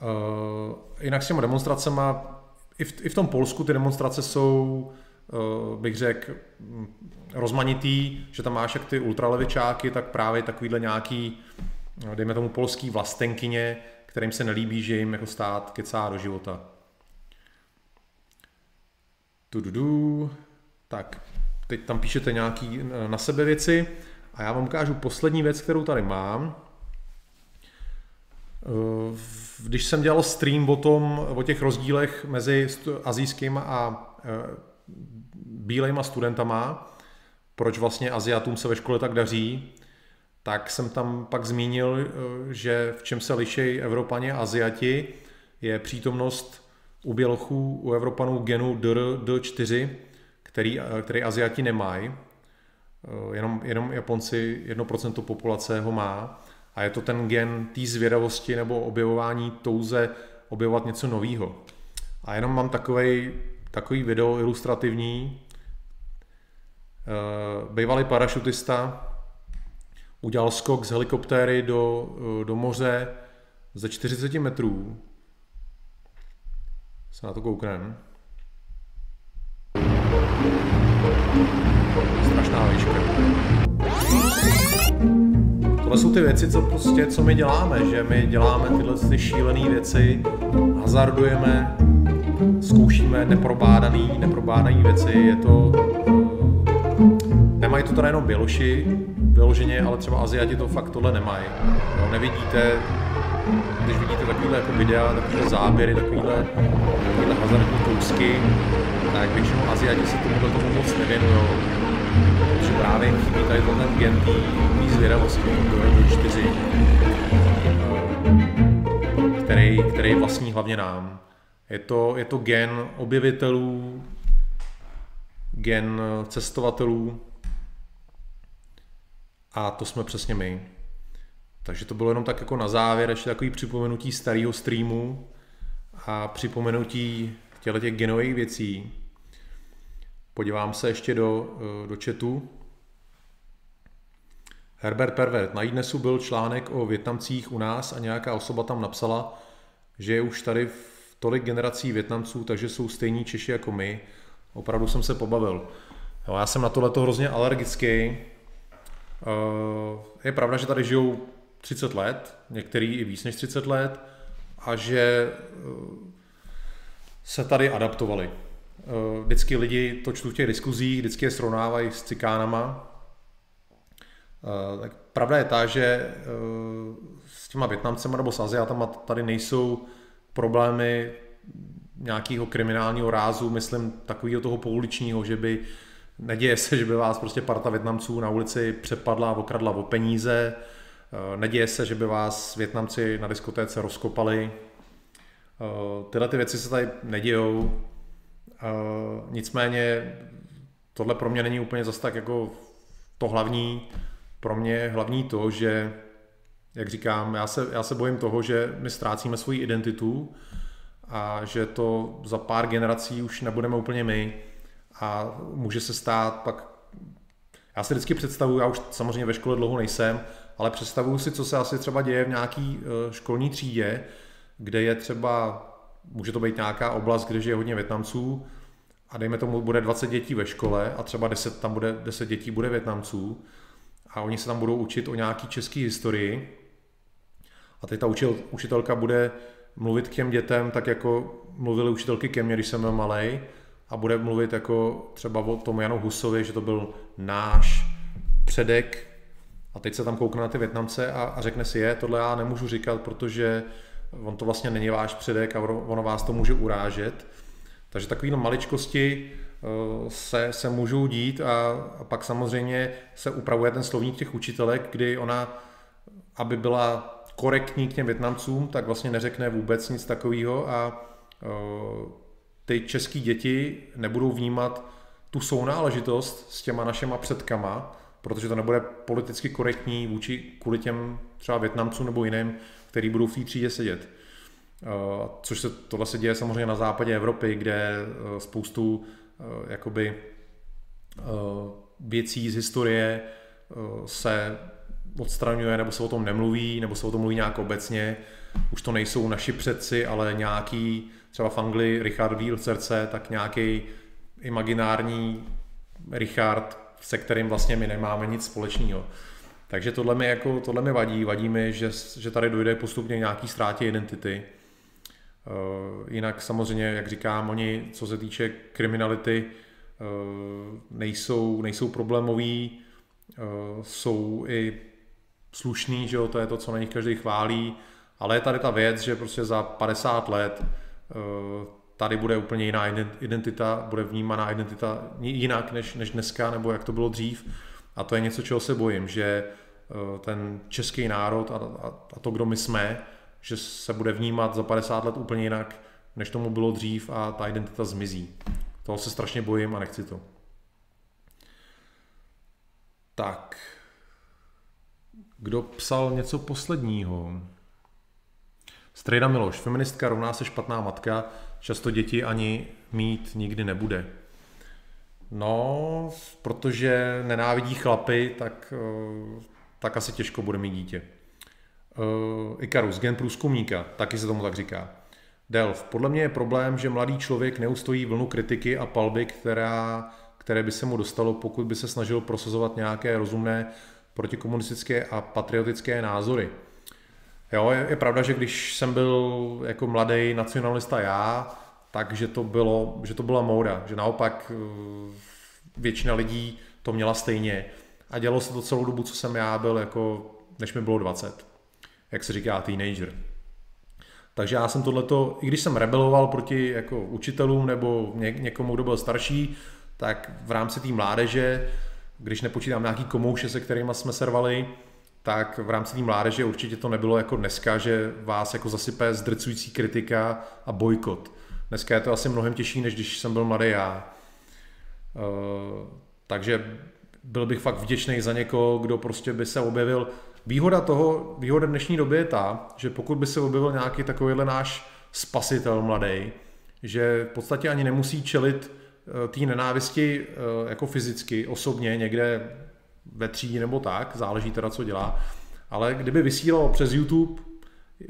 Uh, jinak s těma demonstracema, i v, i v tom Polsku ty demonstrace jsou, uh, bych řekl, rozmanitý, že tam máš jak ty ultralevičáky, tak právě takovýhle nějaký No, dejme tomu polský vlastenkyně, kterým se nelíbí, že jim jako stát kecá do života. Tududu. Tak, teď tam píšete nějaký eh, na sebe věci a já vám ukážu poslední věc, kterou tady mám. Eh, když jsem dělal stream o, tom, o těch rozdílech mezi azijskými a eh, bílejma studentama, proč vlastně Aziatům se ve škole tak daří, tak jsem tam pak zmínil, eh, že v čem se liší Evropani a Aziati, je přítomnost u bělochů, u Evropanů genu DRD4, který, eh, který Aziati nemají. Jenom, jenom Japonci 1% populace ho má. A je to ten gen té zvědavosti nebo objevování touze objevovat něco nového. A jenom mám takový takový video ilustrativní. Bývalý parašutista udělal skok z helikoptéry do, eh, do moře ze 40 metrů. Se na to kouknem. Strašná výška. Tohle jsou ty věci, co prostě, co my děláme, že my děláme tyhle ty šílené věci, hazardujeme, zkoušíme neprobádaný, neprobádaný věci, je to... Nemají to tady jenom Běloši, vyloženě, ale třeba Aziati to fakt tohle nemají. Jo, nevidíte, když vidíte takovýhle jako videa, takovýhle záběry, takovýhle, takovýhle hazardní kousky, tak většinou Aziati se tomu moc nevěnují. Protože právě chybí tady ten gen té zvědavosti, do 4, který, který vlastní hlavně nám. Je to, je to gen objevitelů, gen cestovatelů a to jsme přesně my. Takže to bylo jenom tak jako na závěr, ještě takový připomenutí starého streamu a připomenutí těchto těch genových věcí. Podívám se ještě do, do chatu. Herbert Pervert. Na dnesu byl článek o Větnamcích u nás a nějaká osoba tam napsala, že je už tady v tolik generací Větnamců, takže jsou stejní Češi jako my. Opravdu jsem se pobavil. Jo, já jsem na tohle hrozně alergický. Eh, je pravda, že tady žijou 30 let, některý i víc než 30 let, a že eh, se tady adaptovali. Eh, vždycky lidi to čtou v těch diskuzích, vždycky je srovnávají s cikánama. Tak pravda je ta, že s těma Větnamcema nebo s Aziatama tady nejsou problémy nějakého kriminálního rázu, myslím takového toho pouličního, že by neděje se, že by vás prostě parta Větnamců na ulici přepadla a okradla o peníze, eh, neděje se, že by vás Větnamci na diskotéce rozkopali. Eh, tyhle ty věci se tady nedějou, nicméně tohle pro mě není úplně zase tak jako to hlavní. Pro mě hlavní to, že jak říkám, já se, já se bojím toho, že my ztrácíme svoji identitu a že to za pár generací už nebudeme úplně my a může se stát pak, já si vždycky představuju, já už samozřejmě ve škole dlouho nejsem, ale představuju si, co se asi třeba děje v nějaký eh, školní třídě, kde je třeba, může to být nějaká oblast, kde žije hodně Větnamců a dejme tomu, bude 20 dětí ve škole a třeba 10, tam bude, 10 dětí bude Větnamců a oni se tam budou učit o nějaký český historii. A teď ta učitelka bude mluvit k těm dětem tak, jako mluvili učitelky ke mně, když jsem byl malý, a bude mluvit jako třeba o tom Janu Husovi, že to byl náš předek. A teď se tam koukne na ty Větnamce a, a řekne si je, tohle já nemůžu říkat, protože on to vlastně není váš předek a ono vás to může urážet. Takže takové maličkosti eh, se, se můžou dít a, a pak samozřejmě se upravuje ten slovník těch učitelek, kdy ona, aby byla korektní k těm Větnamcům, tak vlastně neřekne vůbec nic takového a ty české děti nebudou vnímat tu sounáležitost s těma našima předkama, protože to nebude politicky korektní vůči kvůli těm třeba Větnamcům nebo jiným, který budou v té třídě sedět. Což se, tohle se děje samozřejmě na západě Evropy, kde spoustu jakoby věcí z historie se odstraňuje, nebo se o tom nemluví, nebo se o tom mluví nějak obecně. Už to nejsou naši předci, ale nějaký, třeba v Anglii Richard Wheel srdce, tak nějaký imaginární Richard, se kterým vlastně my nemáme nic společného. Takže tohle mi, jako, tohle mi vadí. Vadí mi, že, že tady dojde postupně nějaký ztrátě identity. Uh, jinak samozřejmě, jak říkám, oni, co se týče kriminality, uh, nejsou, nejsou problémoví, uh, jsou i slušný, že jo, to je to, co na nich každý chválí, ale je tady ta věc, že prostě za 50 let eh, tady bude úplně jiná identita, bude vnímaná identita jinak než, než dneska, nebo jak to bylo dřív. A to je něco, čeho se bojím, že eh, ten český národ a, to, kdo my jsme, že se bude vnímat za 50 let úplně jinak, než tomu bylo dřív a ta identita zmizí. Toho se strašně bojím a nechci to. Tak, kdo psal něco posledního? Strejda Miloš, feministka rovná se špatná matka, často děti ani mít nikdy nebude. No, protože nenávidí chlapy, tak, eh, tak asi těžko bude mít dítě. Uh, Ikarus, gen průzkumníka, taky se tomu tak říká. Delf, podle mě je problém, že mladý člověk neustojí vlnu kritiky a palby, která, které by se mu dostalo, pokud by se snažil prosazovat nějaké rozumné protikomunistické a patriotické názory. Jo, je, je pravda, že když jsem byl jako mladý nacionalista já, takže to, bylo, že to byla móda, že naopak eh, většina lidí to měla stejně. A dělo se to celou dobu, co jsem já byl, jako, než mi bylo 20. Jak se říká, teenager. Takže já jsem tohleto, i když jsem rebeloval proti jako učitelům nebo ně, někomu, kdo byl starší, tak v rámci té mládeže když nepočítám nějaký komouše, se kterými jsme servali, tak v rámci té mládeže určitě to nebylo jako dneska, že vás jako zasype zdrcující kritika a bojkot. Dneska je to asi mnohem těžší, než když jsem byl mladý já. Uh, takže byl bych fakt vděčný za někoho, kdo prostě by se objevil. Výhoda toho, výhoda dnešní doby je ta, že pokud by se objevil nějaký takovýhle náš spasitel mladý, že v podstatě ani nemusí čelit eh, té nenávisti eh, jako fyzicky, osobně, někde ve třídě nebo tak, záleží teda, co dělá, ale kdyby vysílal přes YouTube, eh,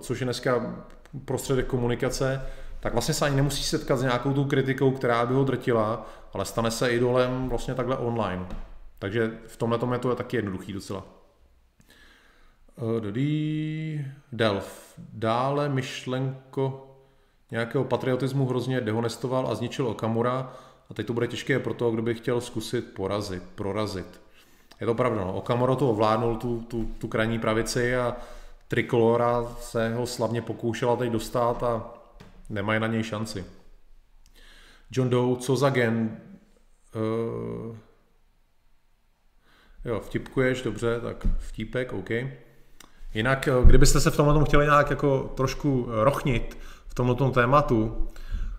což je dneska prostředek komunikace, tak vlastně se ani nemusí setkat s nějakou tou kritikou, která by ho drtila, ale stane se idolem vlastně takhle online. Takže v tomhle tom je to taky jednoduchý docela. Delf. Dále myšlenko nějakého patriotismu hrozně dehonestoval a zničil Okamura a teď to bude těžké pro toho, kdo by chtěl zkusit porazit, prorazit. Je to pravda, no. Okamura to ovládnul, tu, tu, tu krajní pravici a Trikolora se ho slavně pokoušela teď dostat a nemají na něj šanci. John Doe, co za gen? Uh, jo, vtipkuješ, dobře, tak vtípek, OK. Jinak, eh, kdybyste se v tomhle chtěli nějak jako trošku rochnit v tomto tématu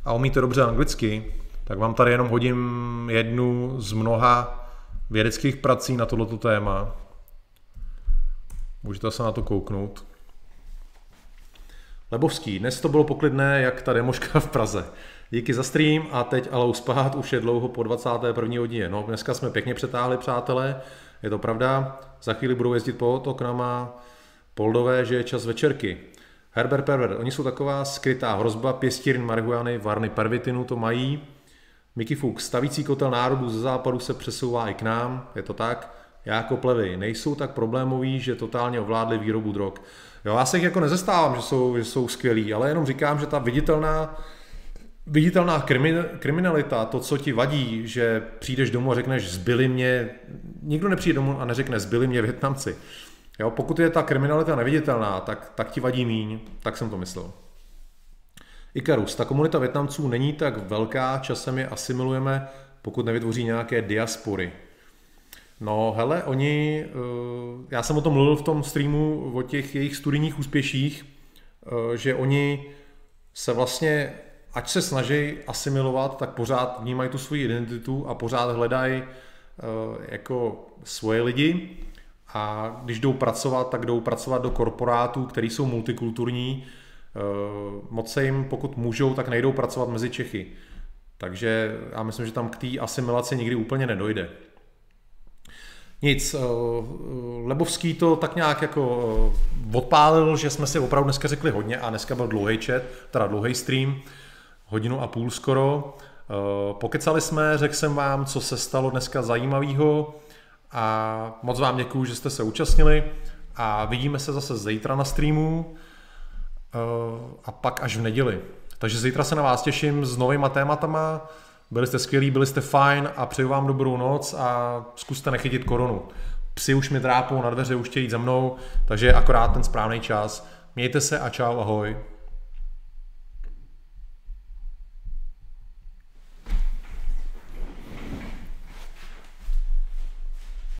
a umíte dobře anglicky, tak vám tady jenom hodím jednu z mnoha vědeckých prací na tohleto téma. Můžete se na to kouknout. Lebovský, dnes to bylo poklidné, jak ta demoška v Praze. Díky za stream a teď ale uspát už je dlouho po 21. hodině. No, dneska jsme pěkně přetáhli, přátelé, je to pravda. Za chvíli budou jezdit po oknama Poldové, že je čas večerky. Herbert Perver, oni jsou taková skrytá hrozba, pěstírin marihuany, varny pervitinu to mají. Mickey Fuchs, stavící kotel národů ze západu se přesouvá i k nám, je to tak. Jako plevy nejsou tak problémoví, že totálně ovládli výrobu drog. Jo, já se jich jako nezastávám, že jsou, že jsou skvělí, ale jenom říkám, že ta viditelná, viditelná krimin, kriminalita, to, co ti vadí, že přijdeš domů a řekneš, zbyli mě, nikdo nepřijde domů a neřekne, zbyli mě Větnamci. Jo, pokud je ta kriminalita neviditelná, tak, tak ti vadí míň, tak jsem to myslel. Ikarus, ta komunita Větnamců není tak velká, časem je asimilujeme, pokud nevytvoří nějaké diaspory. No hele, oni, eh, já jsem o tom mluvil v tom streamu o těch jejich studijních úspěších, eh, že oni se vlastně, ať se snaží asimilovat, tak pořád vnímají tu svoji identitu a pořád hledají eh, jako svoje lidi a když jdou pracovat, tak jdou pracovat do korporátů, které jsou multikulturní, moc se jim, pokud můžou, tak nejdou pracovat mezi Čechy. Takže já myslím, že tam k té asimilaci nikdy úplně nedojde. Nic, eh, Lebovský to tak nějak jako eh, odpálil, že jsme si opravdu dneska řekli hodně a dneska byl dlouhý chat, teda dlouhý stream, hodinu a půl skoro. Eh, pokecali jsme, řekl jsem vám, co se stalo dneska zajímavého a moc vám děkuju, že jste se účastnili a vidíme se zase zítra na streamu a pak až v neděli. Takže zítra se na vás těším s novýma tématama, byli jste skvělí, byli jste fajn a přeju vám dobrou noc a zkuste nechytit koronu. Psi už mi trápou na dveře, už chtějí za mnou, takže akorát ten správný čas. Mějte se a čau, ahoj.